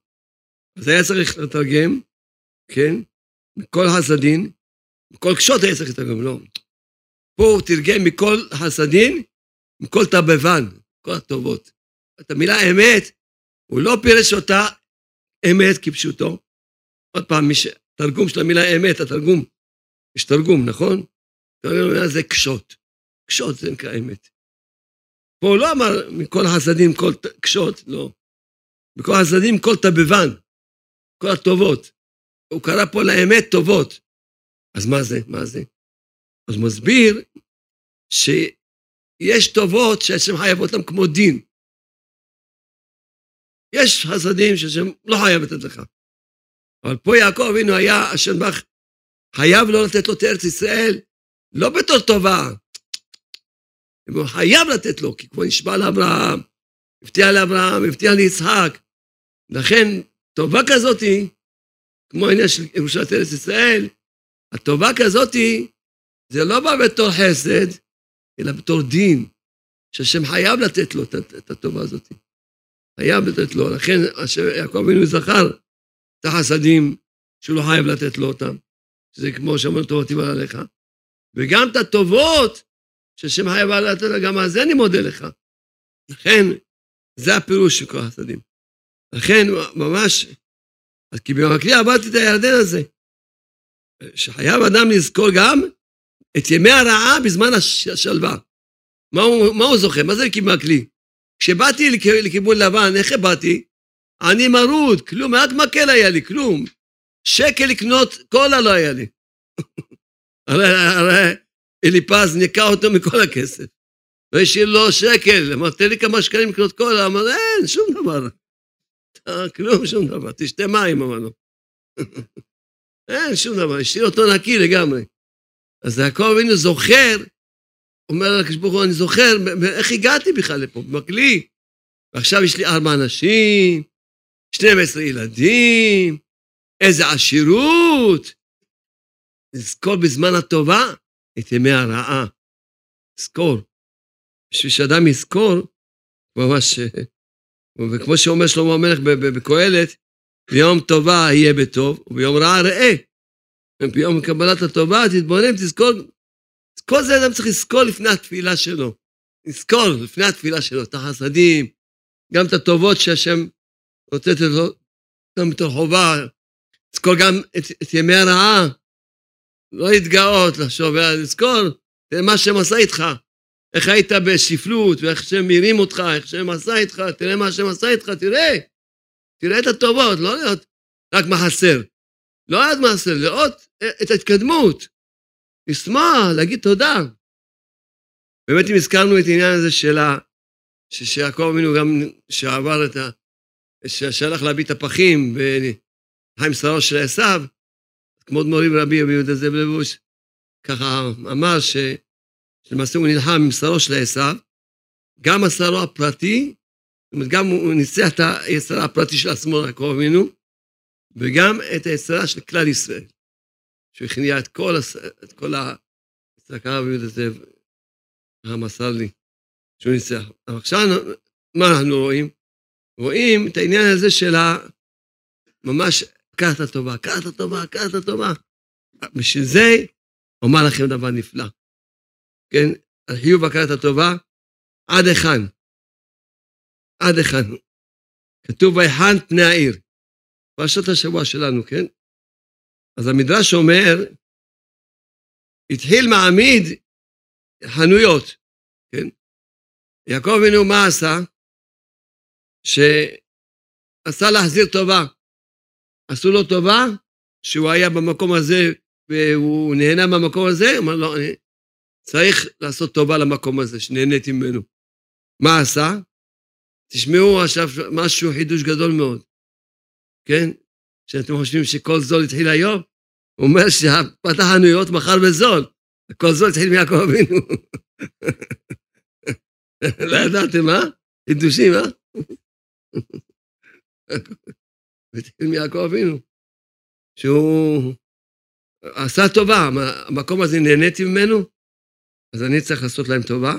[SPEAKER 1] אז היה צריך לתרגם, כן? מכל חסדין, מכל קשות היה צריך לתרגם, לא. פה הוא תרגם מכל חסדין, מכל תבבן, כל הטובות. את המילה אמת, הוא לא פירש אותה אמת כפשוטו. עוד פעם, מי ש... תרגום של המילה אמת, התרגום, יש תרגום, נכון? תרגום זה קשות. קשות זה נקרא אמת. פה הוא לא אמר מכל החסדים כל קשות, לא. מכל החסדים כל תבבן, כל הטובות. הוא קרא פה לאמת טובות. אז מה זה? מה זה? אז מסביר שיש טובות שהשם חייב אותם כמו דין. יש חסדים שהשם לא חייב לתת לך. אבל פה יעקב אבינו היה, השם בך, חייב לא לתת לו את ארץ ישראל, לא בתור טובה. הוא חייב לתת לו, כי כבר נשבע לאברהם, הבטיח לאברהם, הבטיח ליצחק. לכן, טובה כזאתי, כמו העניין של ירושלת ארץ ישראל, הטובה כזאתי, זה לא בא בתור חסד, אלא בתור דין, שהשם חייב לתת לו את הטובה הזאת. חייב לתת לו. לכן יעקב אבינו זכר את החסדים שהוא לא חייב לתת לו אותם, שזה כמו שאמרנו טובתי עליך, וגם את הטובות שהשם חייב לתת לו, גם על זה אני מודה לך. לכן, זה הפירוש של כל החסדים. לכן, ממש, אז כי במקלי עברתי את הירדן הזה, שחייב אדם לזכור גם את ימי הרעה בזמן השלווה. מה הוא, מה הוא זוכר? מה זה במקלי? כשבאתי לכיוון לבן, איך באתי? אני מרוד, כלום, רק מקל היה לי, כלום. שקל לקנות קולה לא היה לי. [laughs] הרי, הרי אליפז ניקה אותו מכל הכסף. והשאיר לו שקל, אמר, תן לי כמה שקלים לקנות קולה, אמר, אין, שום דבר. [laughs] כלום, שום דבר, תשתה מים, אמר לו. [laughs] אין שום דבר, השאיר אותו נקי לגמרי. אז יעקב אבינו זוכר, אומר לקדוש ברוך הוא, אני זוכר, איך הגעתי בכלל לפה, במקלי. ועכשיו יש לי ארבע אנשים, 12 ילדים, איזה עשירות. לזכור בזמן הטובה את ימי הרעה. לזכור. בשביל שאדם יזכור, ממש, וכמו שאומר שלמה המלך בקהלת, ביום טובה יהיה בטוב, וביום רעה ראה. ביום קבלת הטובה תתבונן, תזכור. כל זה אדם צריך לזכור לפני התפילה שלו. לזכור לפני התפילה שלו את החסדים, גם את הטובות שהשם נותנת לו גם בתור חובה, לזכור גם את, את ימי הרעה, לא להתגאות, לחשוב, לזכור מה שהם עשה איתך, איך היית בשפלות, ואיך שהם מרים אותך, איך שהם עשה איתך, תראה מה שהם עשה איתך, תראה, תראה את הטובות, לא להיות רק מה חסר, לא מה חסר, לראות את ההתקדמות, לשמוח, להגיד תודה. באמת אם הזכרנו את העניין הזה של ה... שיעקב אבינו גם שעבר את ה... שהלך להביא את הפחים וחיים שרו של עשיו, כמו מורי ורבי רבי יהודה זאב לבוש, ככה אמר ש... שלמעשה הוא נלחם עם שרו של עשיו, גם השרו הפרטי, זאת אומרת, גם הוא ניצח את היצרה הפרטי של עצמו, יעקב אבינו, וגם את היצרה של כלל ישראל, שהוא הכניע את כל, הס... את כל הרב יהודה זאב, ככה מסר לי, שהוא ניצח. אבל עכשיו, מה אנחנו רואים? רואים את העניין הזה של ה... ממש קחת הטובה, קחת הטובה, קחת הטובה. בשביל זה אומר לכם דבר נפלא. כן, החיוב הכרת הטובה, עד היכן? עד היכן? כתוב ויחן פני העיר. פרשת השבוע שלנו, כן? אז המדרש אומר, התחיל מעמיד חנויות, כן? יעקב אבינו מה עשה? שעשה להחזיר טובה. עשו לו טובה, שהוא היה במקום הזה והוא נהנה מהמקום הזה, הוא אמר, לא, אני צריך לעשות טובה למקום הזה, שנהניתי ממנו. מה עשה? תשמעו עכשיו משהו, חידוש גדול מאוד, כן? שאתם חושבים שכל זול התחיל היום? הוא אומר שפתח חנויות מכר בזול. כל זול התחיל מיעקב אבינו. [laughs] לא ידעתם, אה? חידושים, אה? [laughs] התחיל מיעקב אבינו. שהוא עשה טובה, המקום הזה נהניתי ממנו, אז אני צריך לעשות להם טובה.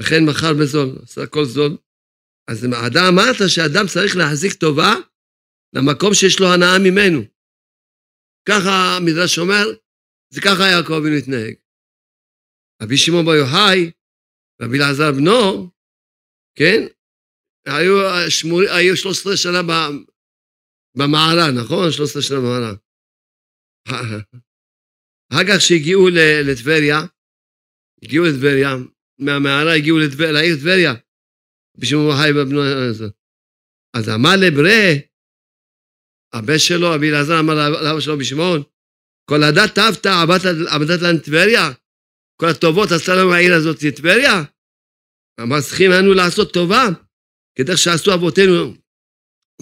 [SPEAKER 1] לכן מכר בזול, עשה הכל זול. אז אתה אמרת שאדם צריך להחזיק טובה למקום שיש לו הנאה ממנו. ככה המדרש אומר, זה ככה יעקב אבינו התנהג. רבי שמעון בר יוחאי, רבי אלעזר בנו, כן, היו, שמור, היו 13 שנה במערה, נכון? 13 שנה במערה. אחר כך שהגיעו לטבריה, הגיעו לטבריה, מהמערה הגיעו לעיר טבריה, בשביל חי בבנו הזה. אז אמר לברה, הבן שלו, אבי אלעזר, אמר לאבא שלו בשמעון, כל הדת טבת, עבדת לנו טבריה? כל הטובות עשתה לנו העיר הזאת טבריה? אמר, צריכים לנו לעשות טובה, כדרך שעשו אבותינו,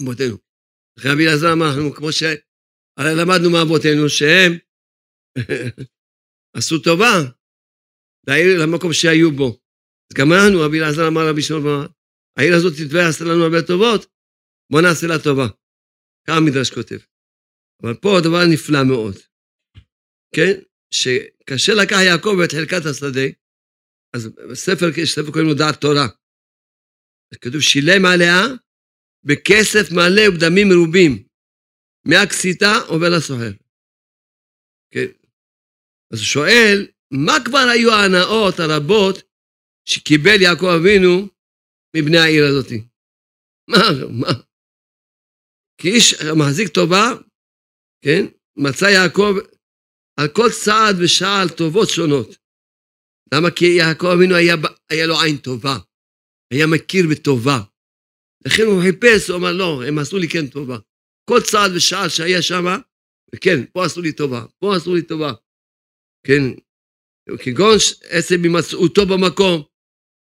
[SPEAKER 1] אבותינו. לכן אבי אלעזר אמר, כמו ש... הרי למדנו מאבותינו שהם [laughs] עשו טובה לעיר, למקום שהיו בו. אז גם אנחנו, רבי אלעזר אמר רבי שמעון, העיר הזאת טבריה עשתה לנו הרבה טובות, בוא נעשה לה טובה. ככה המדרש כותב. אבל פה הדבר נפלא מאוד, כן? שכאשר לקח יעקב את חלקת השדה, אז בספר, ספר קוראים לו דעת תורה. כתוב שילם עליה בכסף מלא ובדמים מרובים, מהכסיתה עובר לסוחר. כן? אז הוא שואל, מה כבר היו ההנאות הרבות שקיבל יעקב אבינו מבני העיר הזאת? [laughs] מה, מה? כי איש מחזיק טובה, כן? מצא יעקב על כל צעד ושעל טובות שונות. למה? כי יעקב אבינו היה, היה לו עין טובה, היה מכיר בטובה. לכן הוא חיפש, הוא אמר, לא, הם עשו לי כן טובה. כל צעד ושעל שהיה שם, כן, פה עשו לי טובה, פה עשו לי טובה. כן, כגון עצם הימצאותו במקום,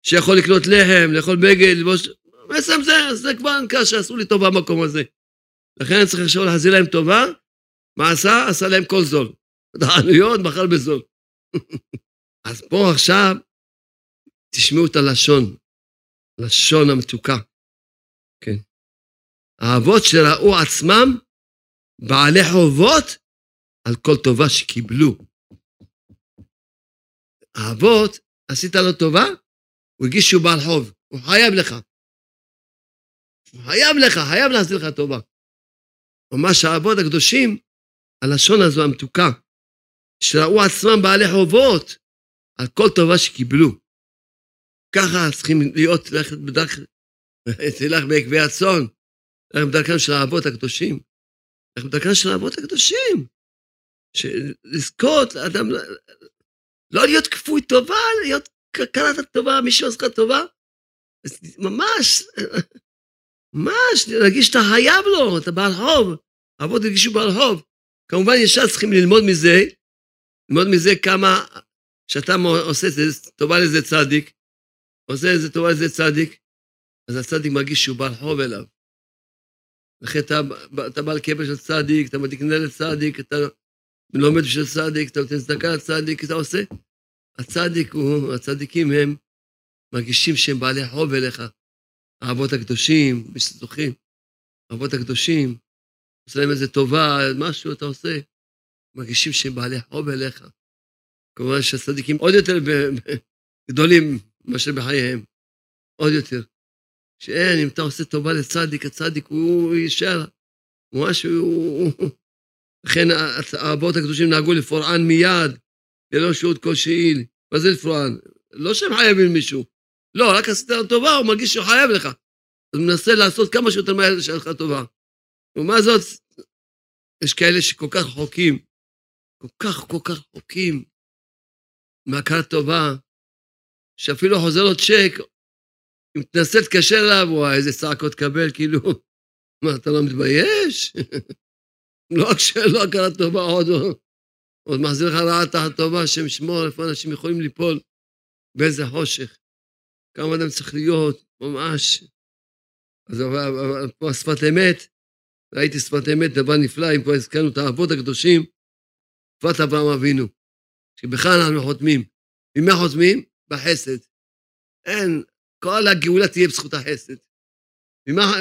[SPEAKER 1] שיכול לקנות לחם, לאכול בגד, לבוש... בעצם זה, זה כבר נקרא שעשו לי טובה במקום הזה. לכן צריך עכשיו להחזיר להם טובה, מה עשה? עשה להם כל זול. [laughs] העלויות מחר בזול. [laughs] אז פה עכשיו, תשמעו את הלשון, לשון המתוקה. כן. האבות שראו עצמם בעלי חובות על כל טובה שקיבלו. האבות, עשית לו טובה, הוא הגיש שהוא בעל חוב, הוא חייב לך. הוא חייב לך, חייב להחזיר לך טובה. ממש האבות הקדושים, הלשון הזו המתוקה, שראו עצמם בעלי חובות על כל טובה שקיבלו. ככה צריכים להיות, ללכת בדרך, [laughs] תלך בעקבי הצאן, ללכת בדרכם של האבות הקדושים. ללכת בדרכם של האבות הקדושים. לזכות, אדם, לא להיות כפוי טובה, להיות קראת טובה, מישהו עושה טובה. ממש, [laughs] ממש, להרגיש שאתה חייב לו, אתה בעל חוב. האבות הרגישו בעל חוב. כמובן, ישר צריכים ללמוד מזה, ללמוד מזה כמה, שאתה עושה טובה לאיזה צדיק, עושה איזה טובה לאיזה צדיק, אז הצדיק מרגיש שהוא בעל חוב אליו. לכן אתה, אתה בא לקבר של צדיק, אתה נר לצדיק, אתה לומד בשביל צדיק, אתה נותן צדקה לצדיק, אתה עושה. הצדיק הוא, הצדיקים הם מרגישים שהם בעלי חוב אליך. האבות הקדושים, מי שזוכרים, האבות הקדושים, עושה להם איזה טובה, משהו אתה עושה, מרגישים שהם בעלי חוב אליך. כמובן שהצדיקים עוד יותר גדולים מאשר בחייהם, עוד יותר. שאין, אם אתה עושה טובה לצדיק, הצדיק הוא יישאר, משהו, לכן האבות הקדושים נהגו לפורען מיד, ללא שהות כלשהי. מה זה לפורען? לא שהם חייבים מישהו. לא, רק עשית לו טובה, הוא מרגיש שהוא חייב לך. אז מנסה לעשות כמה שיותר מהר שיהיה לך טובה. ומה זאת? יש כאלה שכל כך רחוקים, כל כך כל כך רחוקים מהכרת טובה, שאפילו חוזר לו צ'ק, אם תנסה להתקשר אליו, וואי, איזה צעקות תקבל, כאילו, [laughs] מה, אתה לא מתבייש? [laughs] לא רק שלא הכרת טובה, עוד, עוד מחזיר לך רעה תחת טובה, השם ישמור איפה אנשים יכולים ליפול, באיזה חושך. כמה אדם צריך להיות, ממש. אז פה השפת אמת, ראיתי שפת אמת, דבר נפלא, אם פה הזכרנו את האבות הקדושים, שפת אברהם אבינו, שבכלל אנחנו חותמים. ממה חותמים? בחסד. אין, כל הגאולה תהיה בזכות החסד.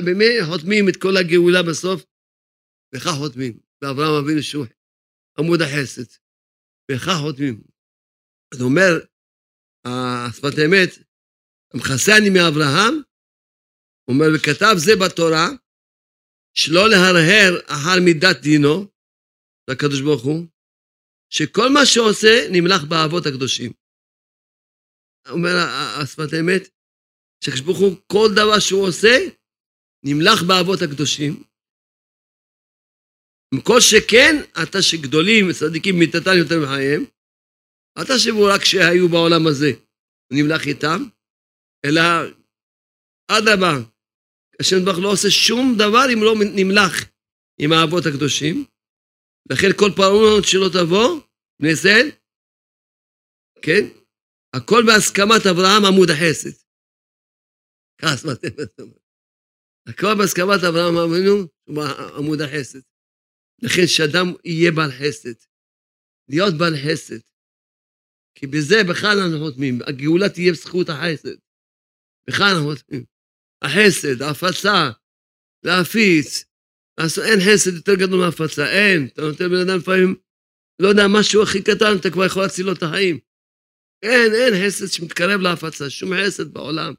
[SPEAKER 1] במי חותמים את כל הגאולה בסוף? בכך חותמים. באברהם אבינו שהוא עמוד החסד. בכך חותמים. אז הוא אומר, השפת האמת, המכסה אני מאברהם, הוא אומר, וכתב זה בתורה, שלא להרהר אחר מידת דינו, לקדוש ברוך הוא, שכל מה שעושה נמלך באבות הקדושים. אומר השפת האמת, שקדוש ברוך הוא, כל דבר שהוא עושה, נמלך באבות הקדושים. כל שכן, אתה שגדולים וצדיקים מיתתם יותר מחייהם, אל תחשבו רק שהיו בעולם הזה, נמלך איתם, אלא אדרבה, השם ברוך לא עושה שום דבר אם לא נמלך עם האבות הקדושים. לכן כל פרעונות שלא תבוא, בני ישראל, כן? הכל בהסכמת אברהם עמוד החסד. כעס הכל בהסכמת אברהם אבינו עמוד החסד. לכן שאדם יהיה בעל חסד. להיות בעל חסד. כי בזה בכלל אנחנו חותמים. הגאולה תהיה בזכות החסד. בכלל אנחנו חותמים. החסד, ההפצה, להפיץ. אז אין חסד יותר גדול מהפצה, אין. אתה נותן בן אדם לפעמים, לא יודע, משהו הכי קטן, אתה כבר יכול להציל לו את החיים. אין, אין חסד שמתקרב להפצה, שום חסד בעולם.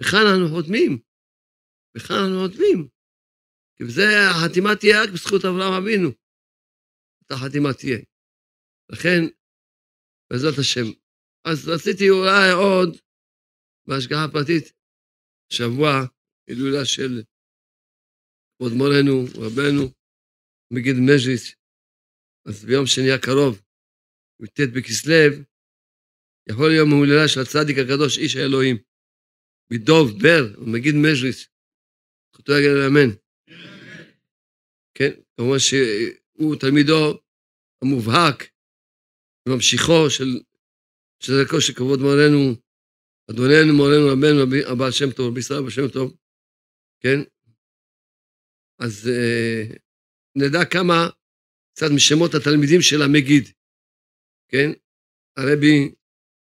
[SPEAKER 1] בכלל אנחנו חותמים. בכלל אנחנו חותמים. כי בזה החתימה תהיה רק בזכות אברהם אבינו. את החתימה תהיה. לכן, בעזרת השם. אז רציתי אולי עוד, בהשגחה פרטית, שבוע הילולה של כבוד מורנו, רבנו, מגיד מז'ריס. אז ביום שני הקרוב, י"ט בכסלו, יכול להיות מהוללה של הצדיק הקדוש, איש האלוהים. מדוב בר, מגיד מז'ריס. זכותו יגיד אמן. כן, כמובן שהוא תלמידו המובהק, וממשיכו של, של דרכו של כבוד מורנו, אדוננו, מורנו, רבנו, הבעל שם טוב, רבי ישראל בשם טוב, כן? אז אה, נדע כמה, קצת משמות התלמידים של המגיד, כן? הרבי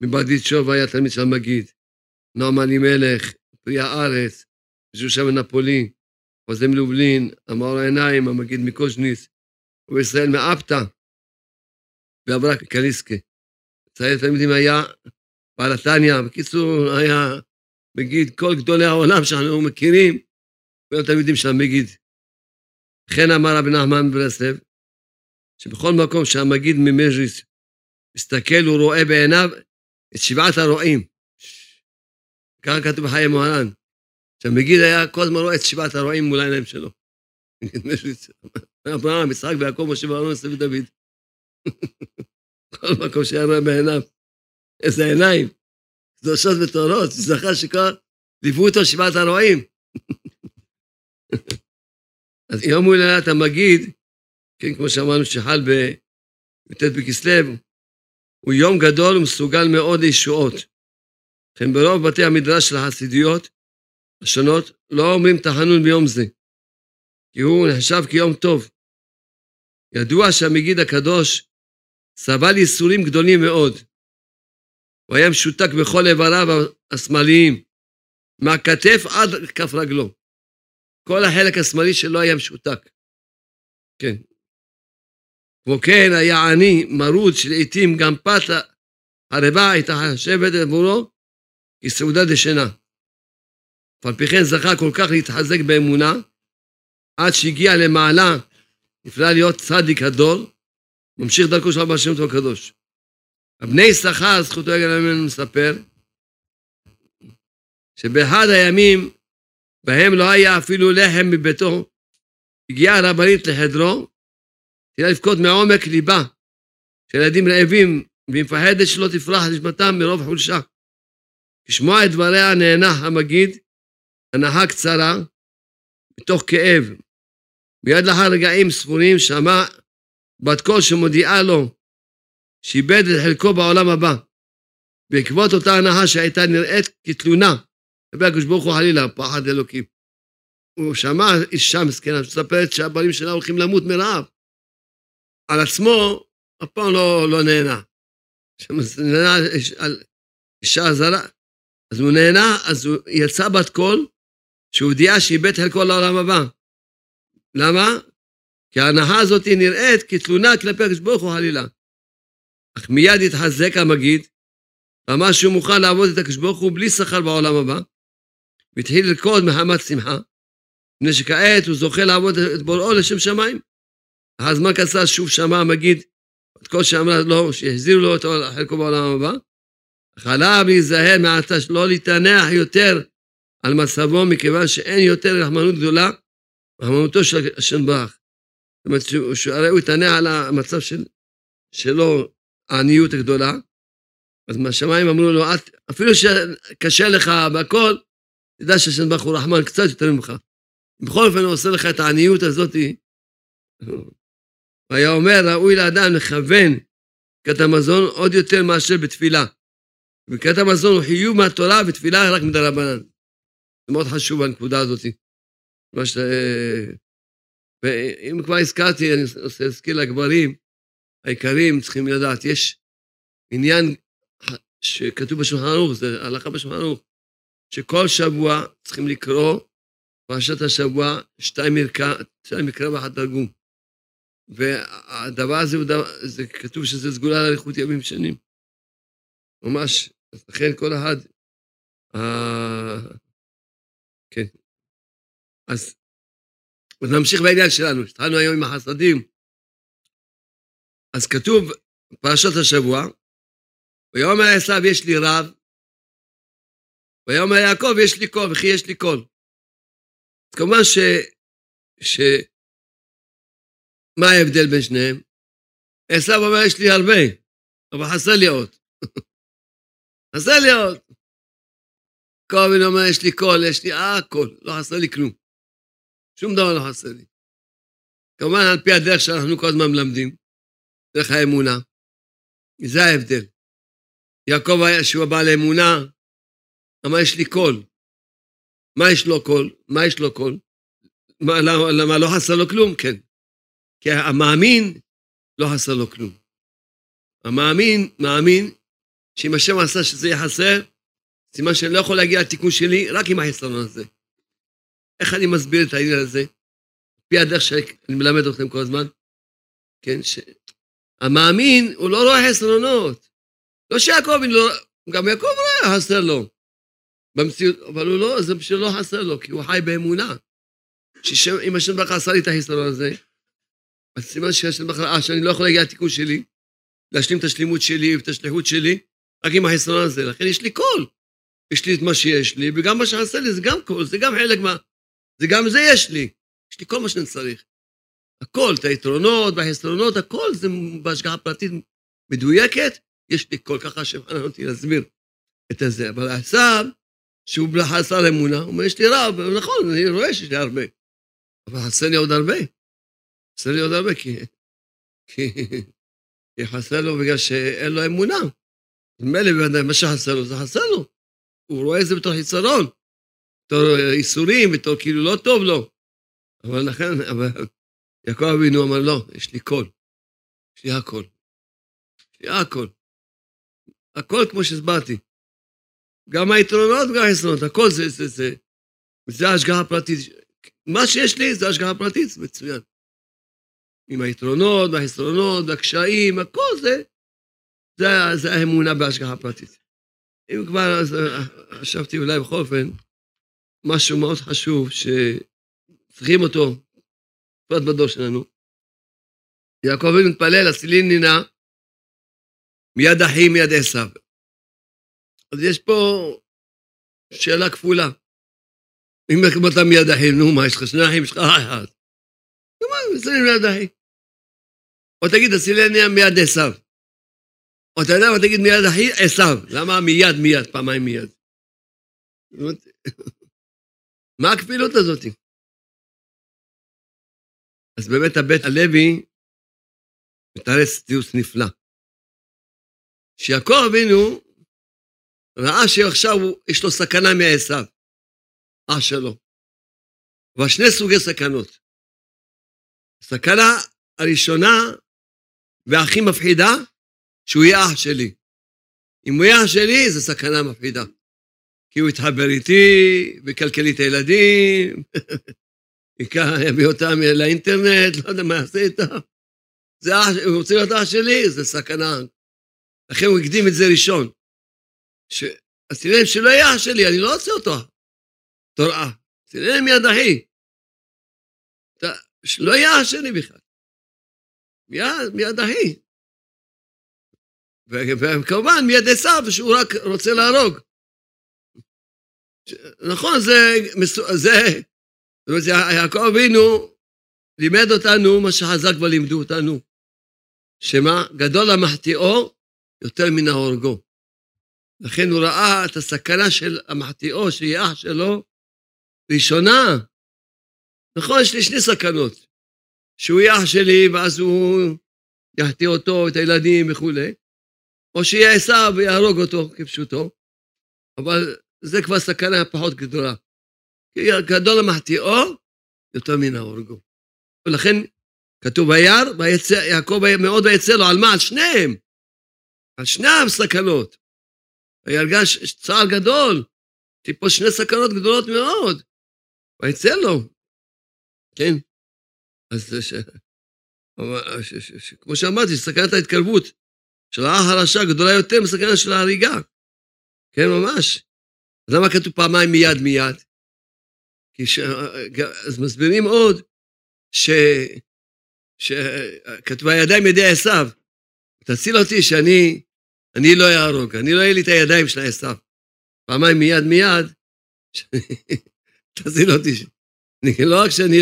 [SPEAKER 1] מברדיצ'וב היה תלמיד של המגיד, נועם אלימלך, פרי הארץ, ז'ושה מנפולי, חוזה מלובלין, המאור העיניים, המגיד מקוז'ניס, ובישראל מאפתא, ואברק קליסקה. צעיר תלמידים היה בעל התניא, בקיצור, היה מגיד כל גדולי העולם שאנחנו מכירים, והיו תלמידים של המגיד. וכן אמר רבי נחמן ברסלב, שבכל מקום שהמגיד ממז'ריס מסתכל, הוא רואה בעיניו את שבעת הרועים. ככה כתוב בחיי מוהר"ן. שהמגיד היה כל הזמן רואה את שבעת הרועים מול העיניים שלו. [laughs] אברהם, יצחק ויעקב, משה ואהרון, יוסף ודוד. [laughs] כל מקום שהיה רואה בעיניו. איזה עיניים. קדושות וטהורות, זכה שכל... ליוו אותו שבעת הרועים. אז יום הולדת המגיד, כן, כמו שאמרנו, שחל בי"ט בכסלו, הוא יום גדול ומסוגל מאוד לישועות. לכן ברוב בתי המדרש של החסידיות השונות לא אומרים תחנון ביום זה, כי הוא נחשב כיום טוב. ידוע שהמגיד הקדוש סבל ייסורים גדולים מאוד. הוא היה משותק בכל איבריו השמאליים, מהכתף עד כף רגלו. כל החלק השמאלי שלו היה משותק. כן. כמו כן, היה עני, מרוד, שלעיתים גם פת הרבה הייתה חשבת עבורו כסעודה דשנה. אף על פי כן זכה כל כך להתחזק באמונה, עד שהגיע למעלה, נפלא להיות צדיק הדור, ממשיך דרכו של רבי השם טוב הקדוש. הבני יששכר, זכותו יגן ממנו, מספר, שבאחד הימים בהם לא היה אפילו לחם מביתו, הגיעה הרבנית לחדרו, תהיה לבכות מעומק ליבה, שילדים רעבים, והיא מפחדת שלא תפרח נשמתם מרוב חולשה. לשמוע את דבריה נאנח המגיד, הנחה קצרה, מתוך כאב, מיד לאחר רגעים ספורים שמע בת קול שמודיעה לו שאיבד את חלקו בעולם הבא. בעקבות אותה הנאה שהייתה נראית כתלונה, כלפי הקדוש ברוך הוא חלילה, פחד אלוקים. הוא שמע אישה מסכנה מספרת שהבנים שלה הולכים למות מרעב. על עצמו אף פעם לא, לא נהנה. נהנה על אישה זרה, אז הוא נהנה, אז הוא יצא בת קול, שהוא הודיע שאיבד חלקו לעולם הבא. למה? כי ההנאה הזאת נראית כתלונה כלפי הקדוש ברוך הוא חלילה. אך מיד התחזק המגיד, ואמר שהוא מוכן לעבוד את הקדוש ברוך הוא בלי שכר בעולם הבא, והתחיל לרקוד מחמת שמחה, מפני שכעת הוא זוכה לעבוד את בוראו לשם שמיים. אחר זמן קצר שוב שמע המגיד את כל שאמרה לו, שהחזירו לו את חלקו בעולם הבא, אך עליו להיזהר מעתה שלא להתענח יותר על מצבו, מכיוון שאין יותר רחמנות גדולה רחמנותו של השם ברך. זאת אומרת, שהרי הוא התענה על המצב של, שלו, העניות הגדולה, אז מהשמיים אמרו לו, אפילו שקשה לך בהכל, תדע שהשם ברך הוא רחמן קצת יותר ממך. בכל אופן הוא עושה לך את העניות הזאת. והיה אומר, ראוי לאדם לכוון כת המזון עוד יותר מאשר בתפילה. וכת המזון הוא חיוב מהתורה ותפילה רק מדרבנן. זה מאוד חשוב הנקודה הזאת. ש... ואם כבר הזכרתי, אני רוצה להזכיר לגברים העיקרים, צריכים לדעת, יש עניין שכתוב בשולחן ערוך, זה הלכה בשולחן ערוך, שכל שבוע צריכים לקרוא פרשת השבוע, שתיים מקרא, ואחת תרגום. והדבר הזה, דבר, זה כתוב שזה סגולה לאריכות ימים שנים. ממש, לכן כל אחד, אה, כן. אז, אז נמשיך בעניין שלנו, התחלנו היום עם החסדים. אז כתוב, פרשת השבוע, ויאמר עשיו יש לי רב, ויאמר יעקב יש לי כול, וכי יש לי כול. אז כמובן ש... ש... מה ההבדל בין שניהם? עשיו אומר, יש לי הרבה, אבל חסר לי עוד. [laughs] חסר לי עוד. יעקב אומר, יש לי כול, יש לי הכל, לא חסר לי כלום. שום דבר לא חסר לי. כמובן, על פי הדרך שאנחנו כל הזמן מלמדים, דרך האמונה. זה ההבדל. יעקב, שהוא בעל אמונה, אמר, יש לי כול. מה יש לו כול? מה יש לו כול? מה, למה, למה לא חסר לו כלום? כן. כי המאמין לא חסר לו כלום. המאמין, מאמין שאם השם עשה שזה יהיה חסר, סימן שאני לא יכול להגיע לתיקון שלי רק עם החיסרון הזה. איך אני מסביר את העניין הזה? לפי הדרך שאני מלמד אתכם כל הזמן, כן, שהמאמין הוא לא רואה חסרונות. לא שיעקב, לא, גם יעקב רואה חסר לו. במציאות, אבל הוא לא, זה פשוט לא חסר לו, כי הוא חי באמונה. שאם השם ברכה עשה לי את החיסרון הזה, אז סימן שהשם ברכה, אה, שאני לא יכול להגיע לתיקון שלי, להשלים את השלימות שלי ואת השליחות שלי, רק עם החיסרון הזה. לכן יש לי קול. יש לי את מה שיש לי, וגם מה שחסר לי זה גם קול, זה גם חלק מה... זה גם זה יש לי. יש לי כל מה שאני צריך. הכל, את היתרונות והחסרונות, הכל זה בהשגחה פרטית מדויקת, יש לי כל ככה שמענה אותי להסביר את הזה. אבל עשיו, שהוא חסר אמונה, הוא אומר, יש לי רב, נכון, אני רואה שיש לי הרבה. אבל חסר לי עוד הרבה. חסר לי עוד הרבה, כי... כי, [laughs] חסר לו בגלל שאין לו אמונה. מילא מה שחסר לו, זה חסר לו. הוא רואה את זה בתור חיסרון, בתור איסורים, בתור כאילו לא טוב לו. אבל לכן, אבל יעקב אבינו אמר, לא, יש לי קול. יש לי הכל. יש לי הכל. הכל כמו שהסברתי. גם היתרונות וגם החסרונות, הכל זה, זה, זה, זה השגחה פרטית. מה שיש לי זה השגחה פרטית, זה מצוין. עם היתרונות והחסרונות והקשיים, הכל זה, זה, זה האמונה בהשגחה פרטית. אם כבר, אז אה, חשבתי אולי בכל אופן, משהו מאוד חשוב שצריכים אותו, בפרט בדור שלנו. יעקב אבינו מתפלל, הסילין נינה, מיד אחי מיד עשיו. אז יש פה שאלה כפולה. אם אתה מיד אחי, נו מה, יש לך שני אחים, יש לך אחד. נו מה, הסילין מיד אחי. או תגיד, הסילין נהיה מיד עשיו. או אתה יודע מה, תגיד מיד אחי, עשיו. למה מיד, מיד, פעמיים מיד? [laughs] מה הכפילות הזאת? אז באמת הבית הלוי מתארץ ציוץ נפלא. שיעקב אבינו ראה שעכשיו יש לו סכנה מעשיו, אח שלו. אבל שני סוגי סכנות. הסכנה הראשונה והכי מפחידה, שהוא יהיה אח שלי. אם הוא יהיה אח שלי, זו סכנה מפחידה. כי הוא יתחבר איתי, ויקלקל את הילדים, [laughs] יביא אותם לאינטרנט, לא יודע מה יעשה איתם. זה אח, הוא רוצה להיות אח שלי, זה סכנה. לכן הוא הקדים את זה ראשון. ש... אז תראה, שלא יהיה אח שלי, אני לא רוצה אותו. תוראה. תראה מיד אחי. שלא יהיה אח שלי בכלל. מיד, מיד אחי. וכמובן מיד עשיו, שהוא רק רוצה להרוג. נכון, זה, זה, זה יעקב אבינו לימד אותנו מה שחז"ל כבר לימדו אותנו, שמה? גדול המחטיאו יותר מן ההורגו. לכן הוא ראה את הסכנה של המחטיאו, שהיא אח שלו, ראשונה. נכון, יש לי שני סכנות. שהוא יהיה אח שלי, ואז הוא יחטיא אותו, את הילדים וכולי, או שיהיה עשיו ויהרוג אותו כפשוטו, אבל זה כבר סכנה פחות גדולה. גדול המחטיאו יותר מן ההורגו. ולכן כתוב ביער, יעקב מאוד ויצא לו, על מה? על שניהם. על שני הסכנות. וירגש צער גדול, טיפו שני סכנות גדולות מאוד. ויצא לו, כן? אז ש... ש... ש... ש... כמו שאמרתי, סכנת ההתקרבות של האח הרשע גדולה יותר מסכנה של ההריגה. כן, ממש. אז למה כתוב פעמיים מיד מיד? ש... אז מסבירים עוד ש... שכתוב הידיים ידי עשיו. תציל אותי שאני אני לא אהרוג, אני לא אהיה לי את הידיים של עשיו. פעמיים מיד מיד, [laughs] תציל אותי. אני, לא רק שאני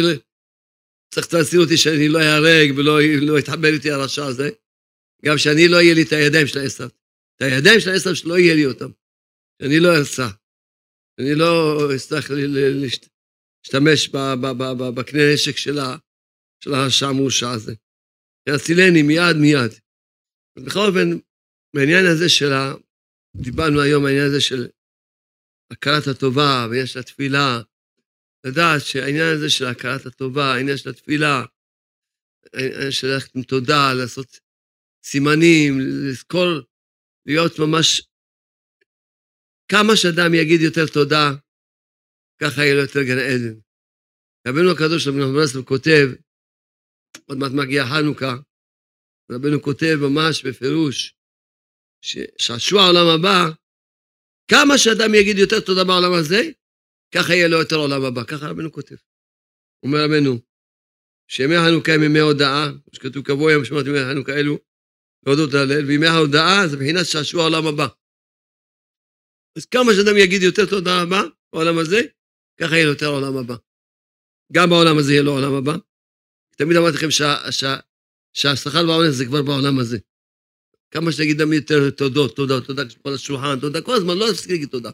[SPEAKER 1] צריך להציל אותי שאני לא אהרג ולא לא יתחבר איתי הרשע הזה, גם שאני לא יהיה לי את הידיים של עשיו. את הידיים של עשיו שלא יהיה לי אותם. שאני לא ארצה. אני לא אצטרך להשתמש בקנה נשק של הרשע המורשע הזה. יצילני מיד מיד. בכל אופן, בעניין הזה של ה... דיברנו היום, העניין הזה של הכרת הטובה, ויש לה תפילה, לדעת שהעניין הזה של הכרת הטובה, העניין של התפילה, העניין של ללכת עם תודה, לעשות סימנים, לזכור, להיות ממש... כמה שאדם יגיד יותר תודה, ככה יהיה לו יותר גן עדן. רבנו הקדוש רבנו ברסלב כותב, עוד מעט מגיע חנוכה, רבנו כותב ממש בפירוש, ששעשוע העולם הבא, כמה שאדם יגיד יותר תודה בעולם הזה, ככה יהיה לו יותר עולם הבא. ככה רבנו כותב. אומר רבנו, שימי חנוכה הם ימי הודאה, שכתוב קבוע יום שמות ימי חנוכה אלו, להודות להלל, וימי ההודאה זה מבחינת שעשוע העולם הבא. אז כמה שאדם יגיד יותר תודה רבה בעולם הזה, ככה יהיה יותר עולם הבא. גם בעולם הזה יהיה לו עולם הבא. תמיד אמרתי לכם שהשכר בעולם זה כבר בעולם הזה. כמה שתגיד גם יותר תודות, תודה, תודה על השולחן, תודה, כל הזמן, לא תפסיק להגיד תודה.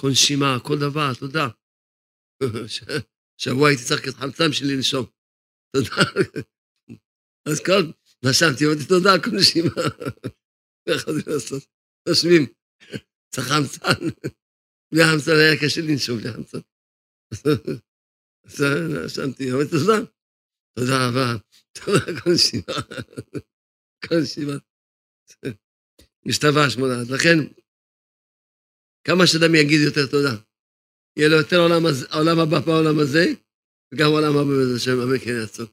[SPEAKER 1] כל נשימה, כל דבר, תודה. [laughs] שבוע הייתי צריך את חמצן שלי לנשום. תודה. [laughs] אז כל, נשמתי, אמרתי תודה כל נשימה. [laughs] לא יכולתי לעשות? נושמים. צריך חמצן. בלי חמצן היה קשה לנשום, בלי חמצן. אז נשמתי, אמרתי תודה. תודה רבה. תודה כל נשימה. כל נשימה. משתבש מודעת. לכן, כמה שאדם יגיד יותר תודה. יהיה לו יותר עולם הבא בעולם הזה, וגם עולם הבא בזה שם, אמן כן יעצור.